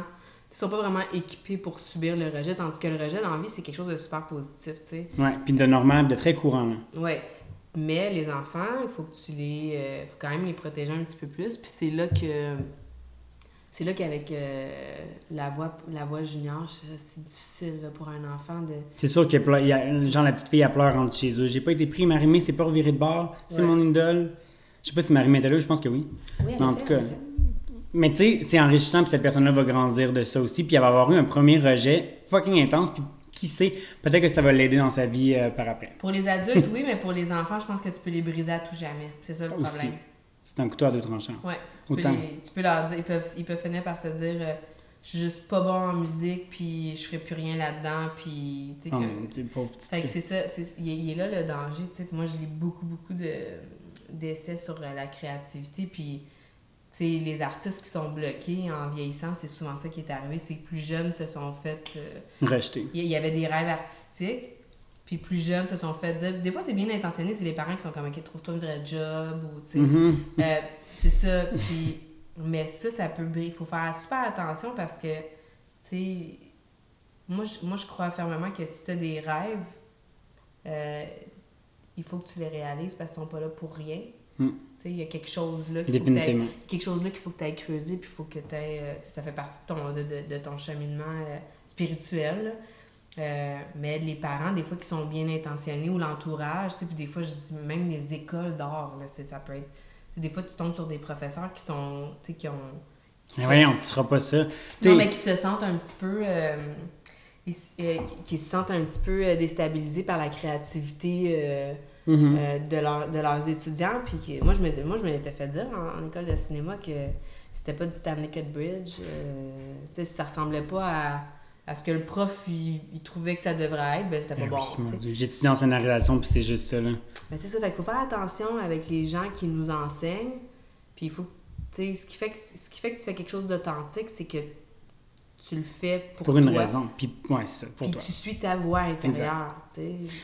Speaker 2: Ils sont pas vraiment équipés pour subir le rejet, tandis que le rejet dans la vie, c'est quelque chose de super positif, tu sais.
Speaker 1: Ouais, puis de normal, de très courant.
Speaker 2: Ouais. Mais les enfants, il faut que tu les. euh, faut quand même les protéger un petit peu plus. Puis c'est là que. C'est là qu'avec euh, la voix la voix junior, c'est difficile là, pour un enfant de.
Speaker 1: C'est sûr que y a, genre la petite fille, elle pleure entre chez eux. J'ai pas été pris, Marie-Mé, c'est pas reviré de bord, c'est
Speaker 2: Ouais.
Speaker 1: mon idole. Je sais pas si Marie-Mé était là, je pense que oui.
Speaker 2: Oui,
Speaker 1: Mais en tout cas, Mais tu sais, c'est enrichissant, puis cette personne-là va grandir de ça aussi, puis elle va avoir eu un premier rejet fucking intense, puis qui sait, peut-être que ça va l'aider dans sa vie euh, par après.
Speaker 2: Pour les adultes, oui, mais pour les enfants, je pense que tu peux les briser à tout jamais. C'est ça le
Speaker 1: Aussi.
Speaker 2: problème.
Speaker 1: C'est un couteau à deux tranchants.
Speaker 2: Ouais. Tu peux,
Speaker 1: Autant.
Speaker 2: les- tu peux leur dire, ils peuvent, ils peuvent finir par se dire euh, je suis juste pas bon en musique, puis je ferai plus rien là-dedans, puis tu sais que- Fait que c'est ça, c'est- il, est, il est là le danger, tu sais. Moi, je lis beaucoup, beaucoup de, d'essais sur euh, la créativité, puis, sais, les artistes qui sont bloqués en vieillissant, c'est souvent ça qui est arrivé, c'est que plus jeunes se sont fait... euh, il y avait des rêves artistiques, puis plus jeunes se sont fait dire... Des fois, c'est bien intentionné, c'est les parents qui sont comme, OK, trouve-toi un vrai job, ou, tu sais...
Speaker 1: Mhm.
Speaker 2: Euh, c'est ça. Puis, mais ça, ça peut briser. Il faut faire super attention parce que, tu sais, moi, je, moi, je crois fermement que si tu as des rêves, euh, il faut que tu les réalises parce qu'ils sont pas là pour rien.
Speaker 1: Mm.
Speaker 2: Il y a quelque chose là qu'il faut que t'ailles-
Speaker 1: Définitivement.
Speaker 2: quelque chose là qu'il faut que tu ailles creuser, puis il faut que tu ça fait partie de ton, de, de- de ton cheminement euh, spirituel. Euh, mais les parents, des fois, qui sont bien intentionnés, ou l'entourage, puis des fois, je dis même les écoles d'art, ça peut être... Des fois, tu tombes sur des professeurs qui sont, tu sais, qui ont... qui
Speaker 1: Mais
Speaker 2: se-
Speaker 1: voyons, tu seras pas ça.
Speaker 2: Non, mais qui se sentent un petit peu... euh, ils qui se sentent un petit peu déstabilisés par la créativité
Speaker 1: Mhm.
Speaker 2: euh, de, leur- de leurs étudiants. Puis que- moi, je me, moi, je me l'étais fait dire en, en école de cinéma que c'était pas du Stanley Bridge. Euh, tu sais, ça ressemblait pas à, à ce que le prof, il, il trouvait que ça devrait être. Ben, c'était pas
Speaker 1: Ben
Speaker 2: bon.
Speaker 1: oui. J'étudie en scénarisation, puis c'est juste ça, là.
Speaker 2: Ben, c'est ça, fait qu'il faut faire attention avec les gens qui nous enseignent. Puis il faut, ce qui fait que ce qui fait que tu fais quelque chose d'authentique, c'est que tu le fais pour,
Speaker 1: Pour une
Speaker 2: toi,
Speaker 1: raison. Puis, ouais, pour
Speaker 2: Puis
Speaker 1: toi.
Speaker 2: tu suis ta voix intérieure.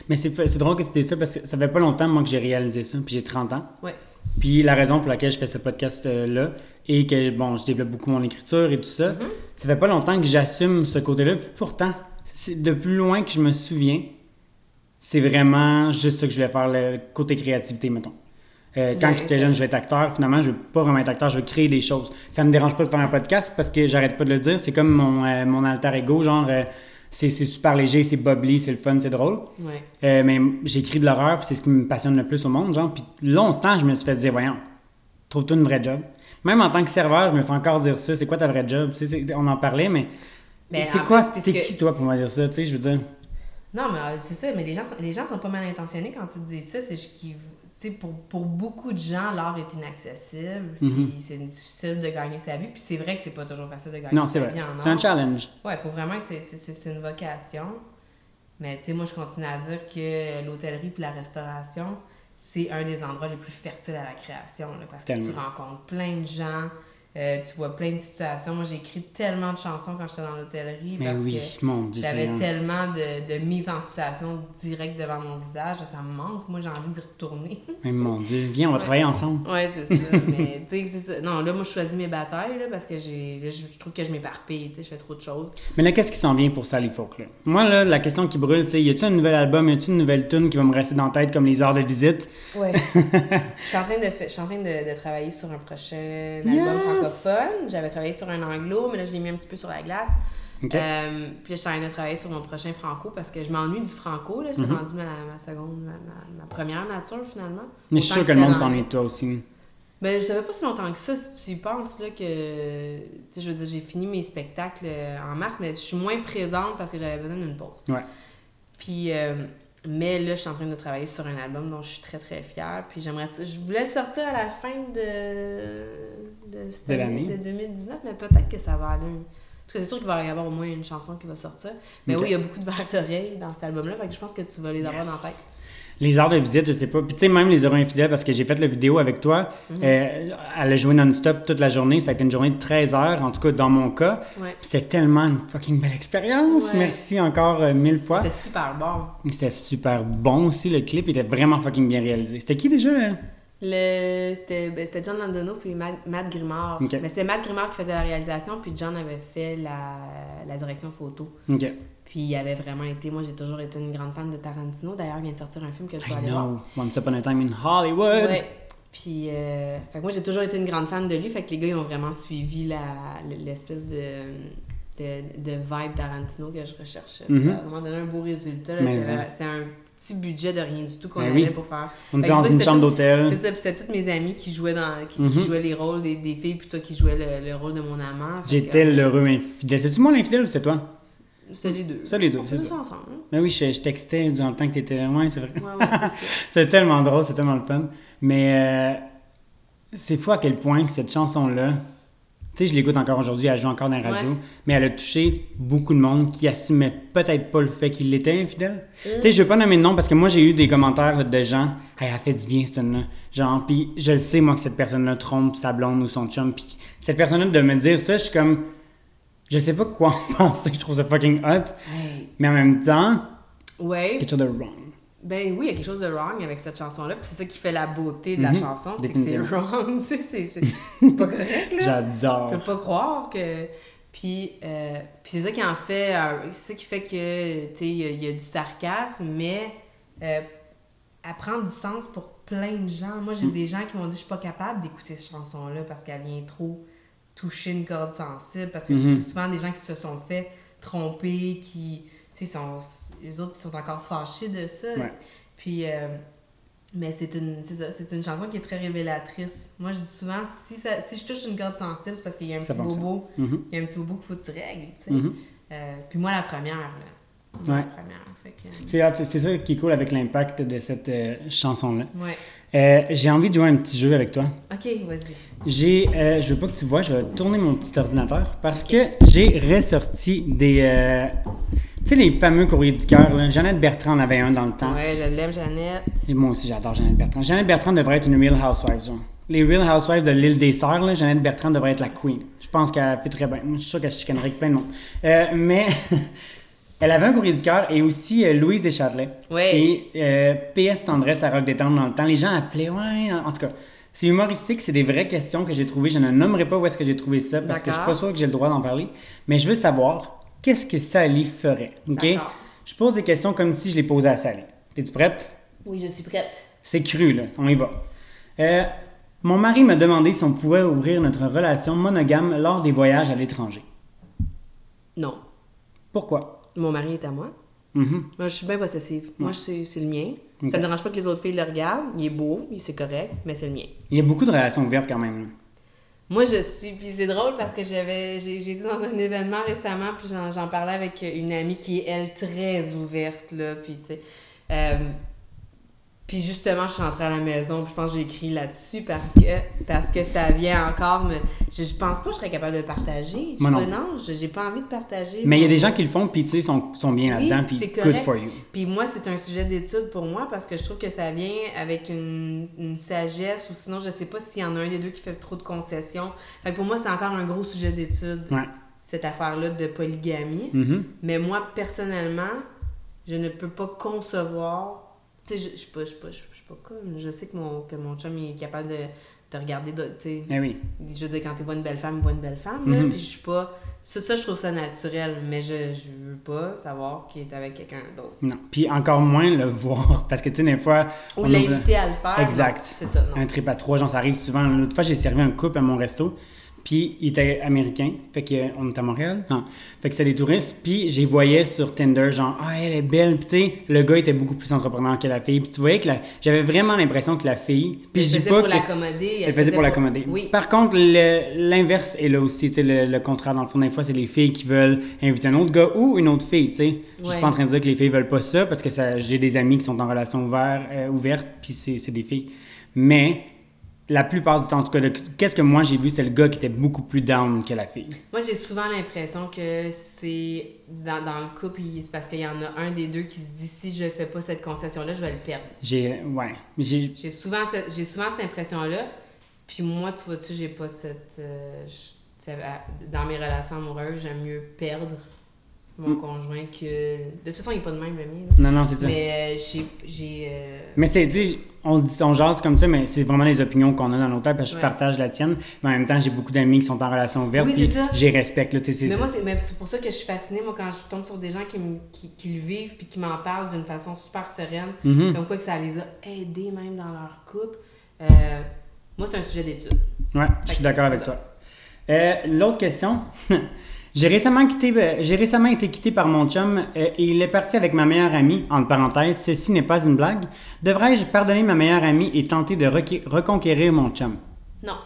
Speaker 1: Mais c'est drôle que c'était ça parce que ça fait pas longtemps, moi, que j'ai réalisé ça. Puis j'ai 30 ans.
Speaker 2: Ouais.
Speaker 1: Puis la raison pour laquelle je fais ce podcast-là et que, bon, je développe beaucoup mon écriture et tout ça,
Speaker 2: Mhm.
Speaker 1: ça fait pas longtemps que j'assume ce côté-là. Pourtant, c'est de plus loin que je me souviens, c'est vraiment juste ça que je voulais faire, le côté créativité, mettons. Euh, quand j'étais jeune, je vais être acteur. Finalement, je veux pas vraiment être acteur, je veux créer des choses. Ça me dérange pas de faire un podcast parce que j'arrête pas de le dire. C'est comme mon, euh, mon alter ego, genre, euh, c'est super léger, c'est bubbly, c'est le fun, c'est drôle.
Speaker 2: Ouais.
Speaker 1: Mais j'écris de l'horreur, c'est ce qui me passionne le plus au monde, genre. Puis longtemps, je me suis fait dire, voyons, trouve-toi une vraie job. Même en tant que serveur, je me fais encore dire ça. C'est quoi ta vraie job? On en parlait, mais
Speaker 2: Ben,
Speaker 1: c'est quoi? C'est
Speaker 2: puisque-
Speaker 1: qui, toi, pour me dire ça? Tu sais, je veux dire.
Speaker 2: Non, mais c'est ça, mais les gens, sont, les gens sont pas mal intentionnés quand ils disent ça. C'est qu'ils. Pour, pour beaucoup de gens, l'art est inaccessible, puis c'est difficile de gagner sa vie, puis c'est vrai que c'est pas toujours facile de gagner
Speaker 1: Non,
Speaker 2: sa
Speaker 1: vrai.
Speaker 2: vie en
Speaker 1: C'est un challenge.
Speaker 2: Ouais, il faut vraiment que c'est- une vocation. Mais tu sais, moi, je continue à dire que l'hôtellerie puis la restauration, c'est un des endroits les plus fertiles à la création. là, parce que tu rencontres plein de gens, euh, tu vois plein de situations. Moi, j'ai écrit tellement de chansons quand j'étais dans l'hôtellerie
Speaker 1: Mais
Speaker 2: parce
Speaker 1: oui,
Speaker 2: que j'avais tellement de, de mise en situation directe devant mon visage. Ça me manque. Moi, j'ai envie d'y retourner.
Speaker 1: Mais mon Dieu. Viens, on va
Speaker 2: Ouais.
Speaker 1: travailler ensemble.
Speaker 2: Ouais, c'est ça. Mais, tu sais, c'est ça. Non, là, moi, je choisis mes batailles, là, parce que j'ai, je trouve que je m'éparpille, tu sais, je fais trop de choses.
Speaker 1: Mais là, qu'est-ce qui s'en vient pour Sally Folk, là? Moi, là, la question qui brûle, c'est y a-tu un nouvel album, y a-tu une nouvelle tune qui va me rester dans la tête comme les heures de visite?
Speaker 2: Ouais. je suis en train, de, en train de, de travailler sur un prochain album! Francophone. J'avais travaillé sur un anglo, mais là, je l'ai mis un petit peu sur la glace. Euh, puis là, je suis en train de travailler sur mon prochain franco parce que je m'ennuie du franco. Là. C'est
Speaker 1: Mhm.
Speaker 2: rendu ma, ma seconde, ma, ma- ma première nature finalement.
Speaker 1: Mais je suis sûr que le monde s'ennuie de toi aussi.
Speaker 2: Ben, je savais pas si longtemps que ça, si tu y penses, là, que... Tu sais, je veux dire, j'ai fini mes spectacles euh, en mars, mais je suis moins présente parce que j'avais besoin d'une pause.
Speaker 1: Ouais.
Speaker 2: Puis, euh, mais là, je suis en train de travailler sur un album dont je suis très, très fière. Puis j'aimerais ça... Je voulais sortir à la fin de... De, cette
Speaker 1: De
Speaker 2: année, de 2019, mais peut-être que ça va aller... En tout cas, c'est sûr qu'il va y avoir au moins une chanson qui va sortir. Mais oui, il y a beaucoup de verres d'oreilles dans cet album-là, fait que je pense que tu vas les avoir dans la tête.
Speaker 1: Les heures de visite, je sais pas. Puis tu sais, même les heures infidèles, parce que j'ai fait la vidéo avec toi,
Speaker 2: Mhm.
Speaker 1: euh, elle a joué non-stop toute la journée. Ça a été une journée de 13 heures, en tout cas dans mon cas.
Speaker 2: Ouais.
Speaker 1: Puis C'était tellement une fucking belle expérience.
Speaker 2: Ouais.
Speaker 1: Merci encore euh, mille fois.
Speaker 2: C'était super bon.
Speaker 1: C'était super bon aussi. Le clip était vraiment fucking bien réalisé. C'était qui déjà? là?
Speaker 2: Le, c'était, ben, c'était John Landano puis Matt, Matt Grimard.
Speaker 1: Ok.
Speaker 2: Mais c'était Matt Grimard qui faisait la réalisation, puis John avait fait la, la direction photo. Puis il avait vraiment été... Moi, j'ai toujours été une grande fan de Tarantino. D'ailleurs, il vient de sortir un film que je
Speaker 1: I
Speaker 2: aller voir.
Speaker 1: Once upon a time in Hollywood.
Speaker 2: Ouais. Puis, euh, fait que moi, j'ai toujours été une grande fan de lui. Fait que les gars, ils ont vraiment suivi la, l'espèce de, de, de vibe Tarantino que je recherchais. Puis
Speaker 1: Mhm.
Speaker 2: Ça a vraiment donné un beau résultat.
Speaker 1: ça.
Speaker 2: c'était un petit budget de rien du tout qu'on
Speaker 1: Ben
Speaker 2: avait
Speaker 1: oui.
Speaker 2: pour faire.
Speaker 1: On était dans
Speaker 2: c'est
Speaker 1: une chambre
Speaker 2: c'est
Speaker 1: d'hôtel.
Speaker 2: C'est c'était toutes mes amies qui jouaient dans qui, qui
Speaker 1: Mhm.
Speaker 2: jouaient les rôles des, des filles, puis toi qui jouais le, le rôle de mon amant.
Speaker 1: J'étais l'heureux infidèle. C'est-tu moi l'infidèle ou c'est toi?
Speaker 2: C'était les deux.
Speaker 1: C'est les deux,
Speaker 2: On
Speaker 1: c'est
Speaker 2: faisait
Speaker 1: ça.
Speaker 2: ensemble. hein.
Speaker 1: Ben oui, je, je textais durant le temps que t'étais. Ouais, c'est vrai.
Speaker 2: Ouais, c'est.
Speaker 1: C'est tellement drôle, c'est tellement le fun. Mais euh, c'est fou à quel point que cette chanson-là, tu sais, je l'écoute encore aujourd'hui, elle joue encore dans la radio,
Speaker 2: Ouais.
Speaker 1: mais elle a touché beaucoup de monde qui assumait peut-être pas le fait qu'il était infidèle.
Speaker 2: Mm.
Speaker 1: Tu sais, je veux pas nommer de nom parce que moi, j'ai eu des commentaires de gens, hey, elle fait du bien, cette là Genre, puis je le sais, moi, que cette personne-là trompe sa blonde ou son chum, puis cette personne-là, de me dire ça, je suis comme, je sais pas quoi en penser, je trouve ça fucking hot,
Speaker 2: Hey.
Speaker 1: mais en même temps,
Speaker 2: Ouais.
Speaker 1: quelque chose de wrong.
Speaker 2: Ben oui, il y a quelque chose de wrong avec cette chanson-là, puis c'est ça qui fait la beauté de la
Speaker 1: Mhm.
Speaker 2: chanson, c'est que c'est wrong. c'est, pas correct, là.
Speaker 1: J'adore.
Speaker 2: Je peux pas croire que. Puis, euh, puis c'est ça qui en fait. euh, c'est ça qui fait que, tu sais, il y, a- il y a du sarcasme, mais euh, elle prend du sens pour plein de gens. Moi, j'ai
Speaker 1: Mm.
Speaker 2: des gens qui m'ont dit Je suis pas capable d'écouter cette chanson-là parce qu'elle vient trop toucher une corde sensible. Parce que
Speaker 1: Mhm.
Speaker 2: c'est souvent des gens qui se sont fait tromper, qui. Tu sais, sont, les autres, ils sont encore fâchés de ça.
Speaker 1: Ouais.
Speaker 2: Puis. euh, mais c'est une, c'est une chanson qui est très révélatrice. Moi, je dis souvent, si, ça, si je touche une corde sensible, c'est parce qu'il y a un
Speaker 1: Ça
Speaker 2: petit bobo,
Speaker 1: Mhm.
Speaker 2: il y a un petit bobo qu'il faut que tu règles, tu sais.
Speaker 1: Mhm.
Speaker 2: Euh, puis moi, la première, là.
Speaker 1: Ouais.
Speaker 2: La première. Que, euh,
Speaker 1: C'est hot, c'est ça qui est cool avec l'impact de cette euh, chanson-là.
Speaker 2: ouais.
Speaker 1: Euh, j'ai envie de jouer un petit jeu avec toi.
Speaker 2: Ok, vas-y.
Speaker 1: J'ai, euh, je veux pas que tu vois, je vais tourner mon petit ordinateur parce que j'ai ressorti des, tu sais les fameux courriers du cœur. là. Jeannette Bertrand en avait un dans le temps.
Speaker 2: Ouais, je l'aime, Jeannette.
Speaker 1: Et moi aussi, j'adore Jeannette Bertrand. Jeannette Bertrand devrait être une Real Housewives. genre. Les Real Housewives de l'île des Sœurs, là, Jeannette Bertrand devrait être la queen. Je pense qu'elle fait très bien. Moi, Je suis sûr qu'elle chicanerait avec plein de monde. Euh, mais elle avait un courrier du cœur et aussi euh, Louise Deschâtelet.
Speaker 2: Ouais.
Speaker 1: Et euh, PS Tendresse à Rock Détente dans le temps. Les gens appelaient, ouais, en tout cas. C'est humoristique, c'est des vraies questions que j'ai trouvées. Je ne nommerai pas où est-ce que j'ai trouvé ça parce que je suis pas sûr que j'ai le droit d'en parler. Mais je veux savoir qu'est-ce que Sally ferait. OK? Je pose des questions comme si je les posais à Sally. Es-tu prête?
Speaker 2: Oui, je suis prête.
Speaker 1: C'est cru, là. On y va. Euh, mon mari m'a demandé si on pouvait ouvrir notre relation monogame lors des voyages à l'étranger.
Speaker 2: Non.
Speaker 1: Pourquoi?
Speaker 2: Mon mari est à moi.
Speaker 1: Mhm.
Speaker 2: Moi, je suis bien possessive. Moi, c'est le mien. Ça me dérange pas que les autres filles le regardent. Il est beau, c'est correct, mais c'est le mien.
Speaker 1: Il y a beaucoup de relations ouvertes quand même.
Speaker 2: Moi, je suis. Puis c'est drôle parce que j'avais. J'ai été dans un événement récemment, puis j'en j'en parlais avec une amie qui est, elle, très ouverte, là. Puis, tu sais. euh, puis justement, je suis rentrée à la maison, puis je pense que j'ai écrit là-dessus parce que, parce que ça vient encore me. Je, je pense pas que je serais capable de le partager. Je
Speaker 1: Moi non.
Speaker 2: pas, non, je- j'ai pas envie de partager.
Speaker 1: Mais il y a des gens qui le font, puis tu sais, sont, sont bien
Speaker 2: Oui,
Speaker 1: là-dedans, puis
Speaker 2: c'est
Speaker 1: good
Speaker 2: correct.
Speaker 1: for you.
Speaker 2: Puis moi, c'est un sujet d'étude pour moi parce que je trouve que ça vient avec une, une sagesse ou sinon, je sais pas s'il y en a un des deux qui fait trop de concessions. Fait que pour moi, c'est encore un gros sujet d'étude,
Speaker 1: Ouais.
Speaker 2: cette affaire-là de polygamie.
Speaker 1: Mhm.
Speaker 2: Mais moi, personnellement, je ne peux pas concevoir. Tu sais, je suis pas, pas, je suis pas comme. Je sais que mon, que mon chum il est capable de, de regarder. de- Tu sais,
Speaker 1: Eh oui.
Speaker 2: je veux dire, quand tu vois une belle femme, il voit une belle femme.
Speaker 1: Mhm.
Speaker 2: Puis je suis pas. Ça, ça, je trouve ça naturel, mais je, je veux pas savoir qu'il est avec quelqu'un d'autre.
Speaker 1: Non. Puis encore moins le voir, parce que tu sais, des fois,
Speaker 2: Ou l'inviter à le faire.
Speaker 1: Exact.
Speaker 2: C'est ça, non.
Speaker 1: un trip à trois, genre ça arrive souvent. L'autre fois, j'ai servi un couple à mon resto, puis il était américain, fait qu'on était à Montréal, non. fait que c'était des touristes, puis j'ai voyais sur Tinder, genre, ah, elle est belle, puis tu sais, le gars était beaucoup plus entrepreneur que la fille, puis tu voyais que la- j'avais vraiment l'impression que la fille, puis
Speaker 2: Elle
Speaker 1: je dis
Speaker 2: faisait
Speaker 1: pas
Speaker 2: pour
Speaker 1: que...
Speaker 2: l'accommoder.
Speaker 1: Elle faisait pour l'accommoder.
Speaker 2: Oui.
Speaker 1: Par contre, l'inverse est là aussi. tu sais, Le, le contraire, dans le fond, des fois, c'est les filles qui veulent inviter un autre gars ou une autre fille. tu sais. Je suis pas en train de dire que les filles veulent pas ça parce que ça, j'ai des amis qui sont en relation ouvert, euh, ouverte, puis c'est des filles. Mais la plupart du temps, en tout cas, qu'est-ce que moi j'ai vu, c'est le gars qui était beaucoup plus down que la fille.
Speaker 2: Moi, j'ai souvent l'impression que c'est dans, dans le couple, c'est parce qu'il y en a un des deux qui se dit si je fais pas cette concession-là, je vais le perdre.
Speaker 1: J'ai, ouais, j'ai,
Speaker 2: J'ai souvent, cette- j'ai souvent cette impression-là. Puis moi, tu vois-tu, j'ai pas cette. euh, dans mes relations amoureuses, j'aime mieux perdre mon
Speaker 1: Mm.
Speaker 2: conjoint que. De toute façon, il est pas de même, le mien. là.
Speaker 1: non, non, c'est ça. Mais,
Speaker 2: Mais euh, j'ai. j'ai euh,
Speaker 1: c'est, tu sais, on, dit- on jase comme ça, mais c'est vraiment les opinions qu'on a dans nos têtes, parce que je partage la tienne. Mais en même temps, j'ai beaucoup d'amis qui sont en relation ouverte,
Speaker 2: Oui,
Speaker 1: puis
Speaker 2: c'est ça.
Speaker 1: j'ai respecte, là, c'est
Speaker 2: Mais
Speaker 1: ça.
Speaker 2: moi, c'est mais c'est pour ça que je suis fascinée, moi, quand je tombe sur des gens qui, me- qui, qui le vivent puis qui m'en parlent d'une façon super sereine,
Speaker 1: Mhm.
Speaker 2: comme quoi que ça les a aidés même dans leur couple. Euh, moi, c'est un sujet d'étude.
Speaker 1: Ouais, je suis d'accord avec
Speaker 2: c'est
Speaker 1: toi. Euh, L'autre question. j'ai récemment quitté, euh, j'ai récemment été quitté par mon chum euh, et il est parti avec ma meilleure amie. Entre parenthèses, ceci n'est pas une blague. Devrais-je pardonner ma meilleure amie et tenter de reconquérir mon chum?
Speaker 2: Non.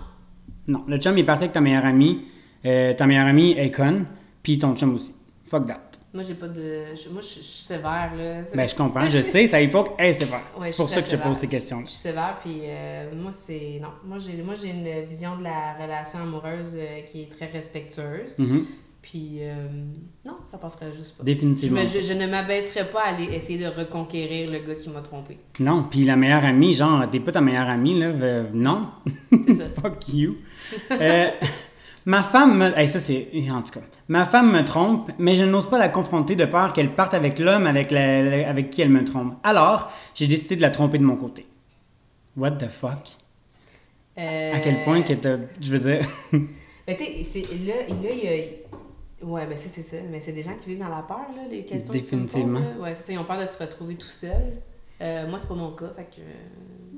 Speaker 1: Non, le chum est parti avec ta meilleure amie. Euh, ta meilleure amie est conne, puis ton chum aussi. Fuck that.
Speaker 2: Moi, j'ai pas de. moi, je suis sévère, là.
Speaker 1: Ben, je comprends, je sais, ça il faut que. Hey, c'est vrai.
Speaker 2: Ouais,
Speaker 1: c'est pour ça que je te pose
Speaker 2: sévère.
Speaker 1: ces questions.
Speaker 2: Je suis sévère, puis euh, moi, c'est. Non. Moi, j'ai moi, j'ai une vision de la relation amoureuse qui est très respectueuse.
Speaker 1: Mhm.
Speaker 2: Puis, euh, non, ça passerait juste pas. Je,
Speaker 1: Définitivement.
Speaker 2: me- je- je ne m'abaisserais pas à aller essayer de reconquérir le gars qui m'a trompé.
Speaker 1: Non, puis la meilleure amie, genre, t'es pas ta meilleure amie, là. euh, non.
Speaker 2: C'est ça.
Speaker 1: Fuck you. Euh, ma femme me... hey, ça, c'est... En tout cas. Ma femme me trompe, mais je n'ose pas la confronter de peur qu'elle parte avec l'homme avec, la- avec qui elle me trompe. Alors, j'ai décidé de la tromper de mon côté. What the fuck?
Speaker 2: Euh,
Speaker 1: À quel point que t'as... Je veux dire...
Speaker 2: Ben, tu sais, là, il y a. Ouais, ben, c'est c'est ça. Mais c'est des gens qui vivent dans la peur, là, les questions
Speaker 1: Définitivement.
Speaker 2: là. Ouais, c'est ça. Ils ont peur de se retrouver tout seuls. Euh, moi, c'est pas mon cas, fait que. euh,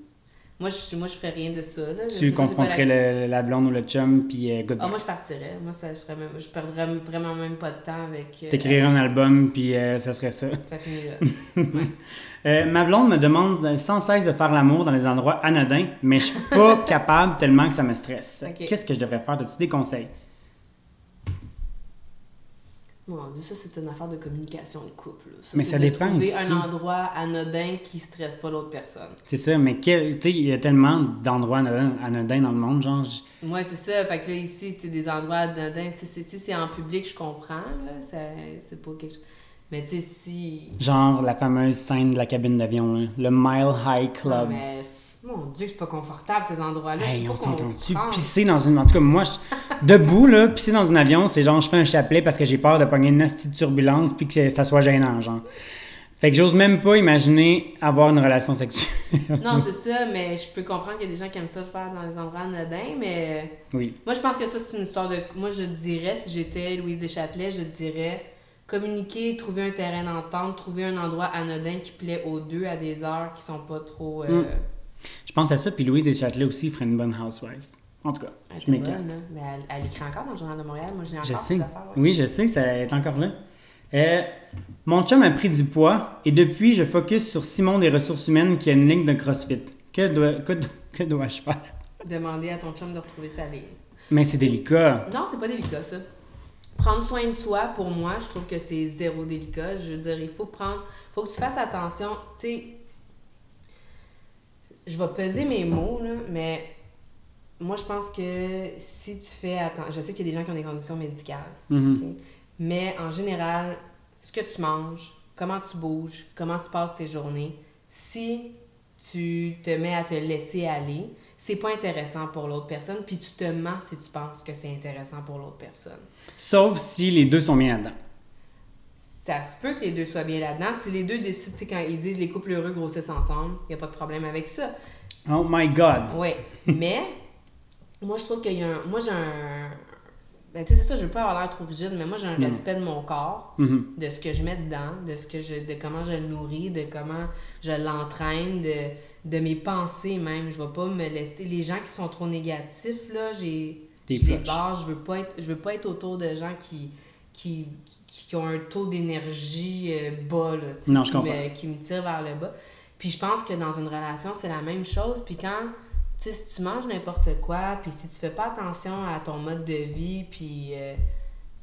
Speaker 2: Moi, je, moi, je ferais rien de ça, là.
Speaker 1: tu confronterais
Speaker 2: la-
Speaker 1: le- la blonde ou le chum, puis euh,
Speaker 2: Ah, moi, je partirais. Moi, ça, je, serais même... je perdrais vraiment même pas de temps avec. euh,
Speaker 1: T'écrirais un album, puis ça serait ça.
Speaker 2: Ça finit là.
Speaker 1: Ma blonde me demande sans cesse de faire l'amour dans des endroits anodins, mais je suis pas capable tellement que ça me stresse. Qu'est-ce que je devrais faire? As-tu des conseils?
Speaker 2: Mon Dieu, ça, c'est une affaire de communication de couple. là.
Speaker 1: Mais ça
Speaker 2: de
Speaker 1: dépend
Speaker 2: trouver
Speaker 1: aussi.
Speaker 2: un endroit anodin qui stresse pas l'autre personne.
Speaker 1: C'est ça, mais quel- il y a tellement d'endroits anodins, anodins dans le monde, genre.
Speaker 2: Moi, c'est ça. Fait que là, ici, c'est des endroits anodins. Si c'est c'est en public, je comprends, là. Ça- C'est pas quelque chose. Mais tu sais, si.
Speaker 1: Genre la fameuse scène de la cabine d'avion, là, le Mile High
Speaker 2: Ah,
Speaker 1: Club.
Speaker 2: mais mon Dieu, c'est pas confortable, ces endroits-là.
Speaker 1: Hey, on s'entend-tu? Pisser dans une. En tout cas, moi, je- debout, là, pisser dans un avion, c'est genre, je fais un chapelet parce que j'ai peur de pogner une hostie de turbulence puis que ça soit gênant, genre. Fait que j'ose même pas imaginer avoir une relation sexuelle.
Speaker 2: Non, c'est ça, mais je peux comprendre qu'il y a des gens qui aiment ça faire dans les endroits anodins, mais
Speaker 1: oui.
Speaker 2: moi, je pense que ça, c'est une histoire de. Moi, je dirais, si j'étais Louise Deschâtelet, je dirais communiquer, trouver un terrain d'entente, trouver un endroit anodin qui plaît aux deux à des heures qui sont pas trop. Euh,
Speaker 1: Mm. Je pense à ça, puis Louise Deschâtelet aussi ferait une bonne housewife. En tout cas,
Speaker 2: elle
Speaker 1: je m'écarte.
Speaker 2: Mais elle, elle écrit encore dans le Journal de Montréal. Moi, j'ai encore
Speaker 1: Je sais.
Speaker 2: ouais.
Speaker 1: Oui, je sais ça est encore là. Euh, mon chum a pris du poids et depuis, je focus sur Simon des ressources humaines qui a une ligne de CrossFit. Que, dois- que, do- que dois-je faire?
Speaker 2: Demander à ton chum de retrouver sa ligne.
Speaker 1: Mais c'est délicat.
Speaker 2: Non, c'est pas délicat, ça. Prendre soin de soi, pour moi, je trouve que c'est zéro délicat. Je veux dire, il faut prendre. faut que tu fasses attention. Tu sais, je vais peser mes mots, là, mais moi, je pense que si tu fais attention. Je sais qu'il y a des gens qui ont des conditions médicales.
Speaker 1: Mhm.
Speaker 2: Mais en général, ce que tu manges, comment tu bouges, comment tu passes tes journées, si tu te mets à te laisser aller, c'est pas intéressant pour l'autre personne, puis tu te mens si tu penses que c'est intéressant pour l'autre personne.
Speaker 1: Sauf si les deux sont bien là-dedans.
Speaker 2: Ça se peut que les deux soient bien là-dedans. Si les deux décident, tu sais, quand ils disent les couples heureux grossissent ensemble, il n'y a pas de problème avec ça.
Speaker 1: Oh my God.
Speaker 2: Oui, mais moi, je trouve qu'il y a un. Moi, j'ai un. Ben, tu sais, c'est ça, je veux pas avoir l'air trop rigide, mais moi, j'ai un respect de mon corps.
Speaker 1: Mhm.
Speaker 2: de ce que je mets dedans, de ce que je de comment je le nourris, de comment je l'entraîne, de, de mes pensées même. Je vais pas me laisser. Les gens qui sont trop négatifs, là, j'ai.
Speaker 1: T'es
Speaker 2: Je les
Speaker 1: flush.
Speaker 2: barre, je veux pas être. Je veux pas être autour de gens qui. qui, qui, qui ont un taux d'énergie euh, bas, là,
Speaker 1: Non,
Speaker 2: qui me, qui me tirent vers le bas. Puis je pense que dans une relation, c'est la même chose. Puis quand, tu sais, si tu manges n'importe quoi, puis si tu fais pas attention à ton mode de vie, puis euh,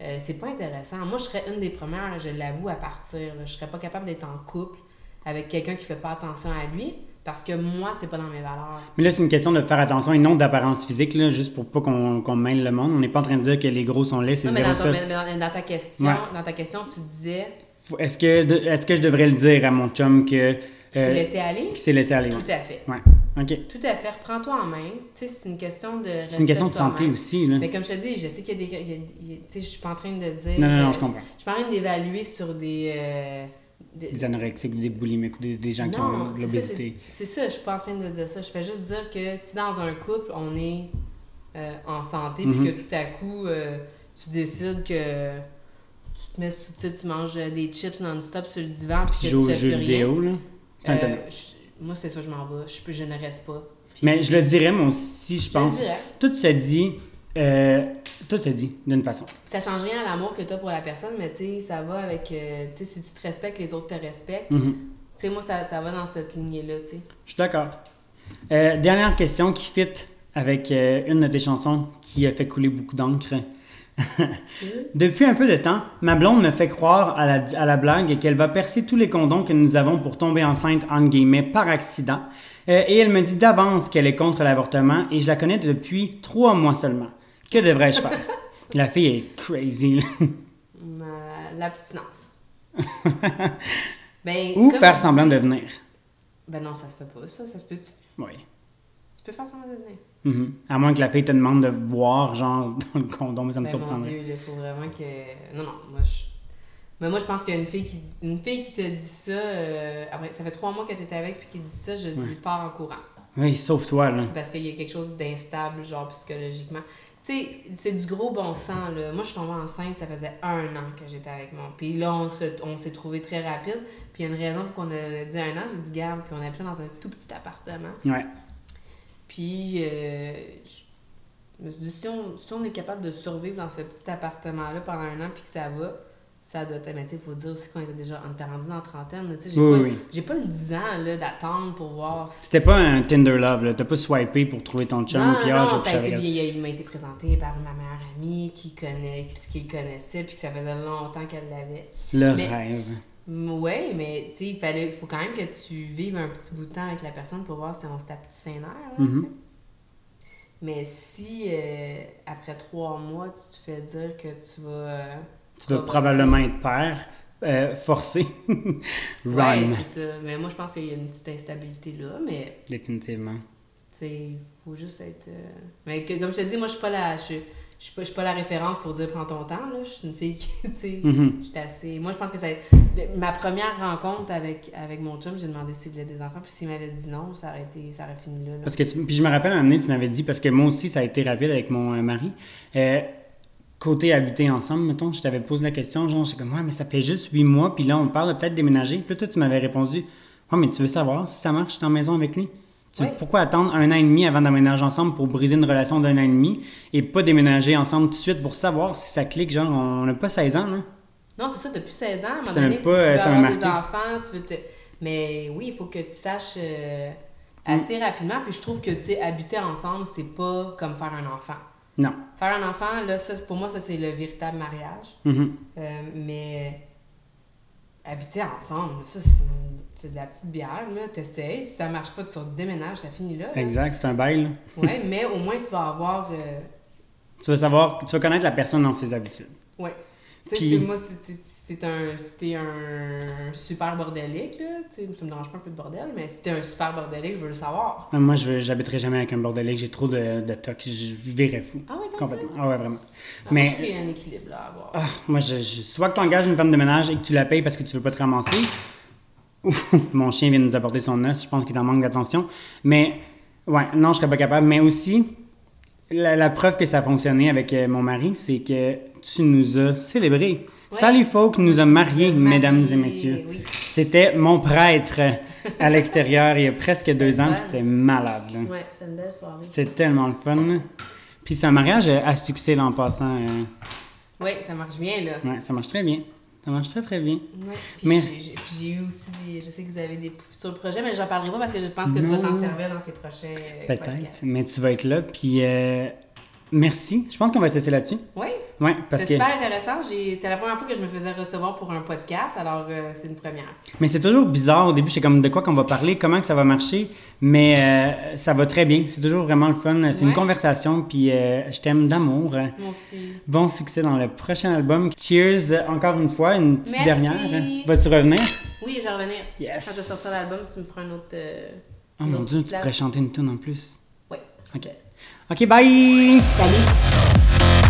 Speaker 2: euh, c'est pas intéressant. Moi, je serais une des premières, je l'avoue, à partir. là. Je serais pas capable d'être en couple avec quelqu'un qui fait pas attention à lui, parce que moi, c'est pas dans mes valeurs.
Speaker 1: Mais là, c'est une question de faire attention et non d'apparence physique, là, juste pour pas qu'on qu'on mêle le monde. On n'est pas en train de dire que les gros sont laids, c'est
Speaker 2: Non, mais
Speaker 1: zéro
Speaker 2: dans, ton- mais dans- dans ta question,
Speaker 1: Ouais.
Speaker 2: dans ta question, tu disais
Speaker 1: Est-ce que, est-ce que je devrais le dire à mon chum que.
Speaker 2: qu'il s'est
Speaker 1: euh,
Speaker 2: laissé aller?
Speaker 1: qu'il s'est laissé aller?
Speaker 2: Tout
Speaker 1: ouais.
Speaker 2: à fait.
Speaker 1: Ouais. OK.
Speaker 2: Tout à fait. Reprends-toi en main. Tu sais, c'est une question de.
Speaker 1: C'est une question de santé aussi, là.
Speaker 2: Mais comme je te dis, je sais qu'il y a des. Tu sais, je suis pas en train de dire.
Speaker 1: Non, non, non,
Speaker 2: euh,
Speaker 1: je comprends.
Speaker 2: Je suis pas en train d'évaluer sur des. euh, des-
Speaker 1: Des anorexiques, des boulimiques, ou des, des gens qui ont de l'obésité.
Speaker 2: c'est ça, je suis pas en train de dire ça. Je fais juste dire que si dans un couple, on est euh, en santé,
Speaker 1: Mhm.
Speaker 2: puis que tout à coup, euh, tu décides que tu te mets, sous- tu sais, tu manges des chips non-stop sur le divan, puis que tu fais plus rien.
Speaker 1: vidéo, là.
Speaker 2: Euh, je- moi, c'est ça, je m'en vais. Je, ne reste pas. Puis-
Speaker 1: Mais je le dirais, moi aussi, je
Speaker 2: le
Speaker 1: pense. Tout se dit. Tout se dit d'une façon.
Speaker 2: Ça change rien à l'amour que tu as pour la personne, mais tu sais, ça va avec. euh, tu sais, si tu te respectes, les autres te respectent.
Speaker 1: Mhm.
Speaker 2: Tu sais, moi, ça, ça va dans cette lignée-là, tu sais.
Speaker 1: Je suis d'accord. Euh, dernière question qui fit avec euh, une de tes chansons qui a fait couler beaucoup d'encre. Depuis un peu de temps, ma blonde me fait croire à la, à la blague qu'elle va percer tous les condoms que nous avons pour tomber enceinte, entre guillemets, par accident. Euh, et elle me dit d'avance qu'elle est contre l'avortement et je la connais depuis trois mois seulement. Que devrais-je faire? la fille est crazy.
Speaker 2: L'abstinence. ben,
Speaker 1: Ou faire semblant
Speaker 2: dis-
Speaker 1: de venir.
Speaker 2: Ben non, ça se fait pas, ça. Ça se peut. Tu,
Speaker 1: Oui.
Speaker 2: tu peux faire semblant de venir.
Speaker 1: Mhm. À moins que la fille te demande de voir, genre, dans le condom, mais ça me
Speaker 2: Ben mon
Speaker 1: surprendrait.
Speaker 2: Dieu, il faut vraiment que. Non, non, moi je. Mais moi je pense qu'une fille qui une fille qui te dit ça, euh, après ça fait trois mois que tu es avec puis qui te dit ça, je
Speaker 1: Ouais.
Speaker 2: dis pars en courant.
Speaker 1: Oui, sauf toi, là.
Speaker 2: Parce qu'il y a quelque chose d'instable, genre psychologiquement. Tu sais, c'est du gros bon sens, là. Moi, je suis tombée enceinte, ça faisait un an que j'étais avec mon. Puis là, on se- on s'est trouvé très rapide. Puis il y a une raison pour qu'on a dit un an, j'ai dit garde, puis on habitait dans un tout petit appartement.
Speaker 1: Ouais.
Speaker 2: Puis, euh, je me suis dit, si on, si on est capable de survivre dans ce petit appartement-là pendant un an, puis que ça va, ça doit être. Mais tu sais, il faut dire aussi qu'on était déjà. On était rendu dans la trentaine. Tu sais, j'ai
Speaker 1: Oui,
Speaker 2: pas,
Speaker 1: oui.
Speaker 2: j'ai pas le 10 ans là, d'attendre pour voir si.
Speaker 1: C'était pas un Tinder Love, là. T'as pas swipé pour trouver ton chum,
Speaker 2: Non,
Speaker 1: puis
Speaker 2: non, ça a été, bien- il m'a été présenté par ma meilleure amie qui, connaît, qui, le connaissait, puis que ça faisait longtemps qu'elle l'avait.
Speaker 1: Le
Speaker 2: Mais-
Speaker 1: rêve.
Speaker 2: Oui, mais tu sais, il fallait, faut quand même que tu vives un petit bout de temps avec la personne pour voir si on se tape du saint
Speaker 1: Mhm.
Speaker 2: Mais si euh, après trois mois, tu te fais dire que tu vas.
Speaker 1: Tu vas probablement être père, euh, forcé.
Speaker 2: Ouais,
Speaker 1: Run.
Speaker 2: c'est ça. Mais moi, je pense qu'il y a une petite instabilité là, mais
Speaker 1: Définitivement.
Speaker 2: tu sais, il faut juste être. euh, Mais que- comme je te dis, moi, je suis pas la. Je, je suis pas, je suis pas la référence pour dire prends ton temps, là. Je suis une fille qui, tu sais.
Speaker 1: Mhm.
Speaker 2: J'étais assez. Moi, je pense que ça. Ma première rencontre avec, avec mon chum, j'ai demandé s'il voulait des enfants, puis s'il m'avait dit non, ça aurait, été, ça aurait fini là. là.
Speaker 1: Parce que tu- puis je me rappelle un moment donné, tu m'avais dit, parce que moi aussi, ça a été rapide avec mon euh, mari. Euh, côté habiter ensemble, mettons, je t'avais posé la question, genre, j'étais comme, ouais, mais ça fait juste huit mois, puis là, on parle de peut-être déménager. Puis toi, tu m'avais répondu, ouais, mais tu veux savoir si ça marche en maison avec lui? Tu-. Pourquoi attendre un an et demi avant d'emménager ensemble pour briser une relation d'un an et demi et pas déménager ensemble tout de suite pour savoir si ça clique? Genre, on n'a pas 16 ans, là?
Speaker 2: Non, c'est ça, depuis 16 ans, à un moment
Speaker 1: Ça
Speaker 2: donné, si
Speaker 1: pas,
Speaker 2: tu veux des enfants, tu veux te... Mais oui, il faut que tu saches euh,
Speaker 1: Mm.
Speaker 2: assez rapidement, puis je trouve que, tu sais, habiter ensemble, c'est pas comme faire un enfant.
Speaker 1: Non.
Speaker 2: Faire un enfant, là, ça, pour moi, ça, c'est le véritable mariage.
Speaker 1: Mhm.
Speaker 2: Euh, mais habiter ensemble, ça, c'est de la petite bière, là. T'essayes, si ça marche pas, tu déménages, ça finit là. là.
Speaker 1: Exact, c'est un bail, là.
Speaker 2: Ouais, mais au moins, tu vas avoir... euh,
Speaker 1: Tu vas savoir, tu vas connaître la personne dans ses habitudes.
Speaker 2: Ouais. Tu sais,
Speaker 1: Puis-
Speaker 2: moi, c'est- un, si t'es un super bordélique, là, tu me dérange pas un peu de bordel, mais si t'es un super bordélique, je veux le savoir.
Speaker 1: Euh, Moi, je j'habiterai jamais avec un bordelier, j'ai trop de, de toc, je, virais fou.
Speaker 2: Ah ouais,
Speaker 1: Complètement. Ah ouais, vraiment.
Speaker 2: ça?
Speaker 1: Mais-
Speaker 2: Moi, je un équilibre, là, à avoir.
Speaker 1: Ah, moi, je, je- soit que tu engages une femme de ménage et que tu la payes parce que tu veux pas te ramasser, ou mon chien vient de nous apporter son os, je pense qu'il en manque d'attention. Mais, ouais, non, je serais pas capable. Mais aussi, la, la preuve que ça a fonctionné avec euh, mon mari, c'est que tu nous as célébrés. Sally Folk nous a mariés, mesdames et messieurs.
Speaker 2: Oui.
Speaker 1: C'était mon prêtre à l'extérieur il y a presque deux ans, puis c'était malade.
Speaker 2: c'est une belle soirée.
Speaker 1: C'était tellement le fun. là. Puis c'est un mariage à succès là, en passant. euh,
Speaker 2: Oui, ça marche bien, là.
Speaker 1: ouais, ça marche très bien. Ça marche très très bien.
Speaker 2: Ouais. Puis
Speaker 1: Mais-
Speaker 2: j'ai- eu aussi des. Je sais que vous avez des futurs projets, mais j'en parlerai pas parce que je pense que tu vas t'en servir dans tes prochains euh,
Speaker 1: Peut-être, mais tu vas être là. Puis euh, merci. Je pense qu'on va se laisser là-dessus.
Speaker 2: Oui,
Speaker 1: Ouais, parce
Speaker 2: c'est
Speaker 1: que.
Speaker 2: super intéressant. C'est la première fois que je me faisais recevoir pour un podcast, alors euh, c'est une première.
Speaker 1: Mais c'est toujours bizarre. Au début, c'est comme de quoi qu'on va parler, comment que ça va marcher? Mais euh, ça va très bien. C'est toujours vraiment le fun. C'est une conversation. Puis euh, je t'aime d'amour.
Speaker 2: Moi aussi.
Speaker 1: Bon succès dans le prochain album. Cheers encore une fois. Une petite
Speaker 2: Merci.
Speaker 1: dernière. Vas-tu revenir?
Speaker 2: Oui, je vais revenir.
Speaker 1: Yes.
Speaker 2: Quand tu sortiras l'album, tu me feras un autre.
Speaker 1: Oh mon dieu, tu pourrais chanter une tune en plus.
Speaker 2: Oui.
Speaker 1: Ok. Ok, bye!
Speaker 2: Salut!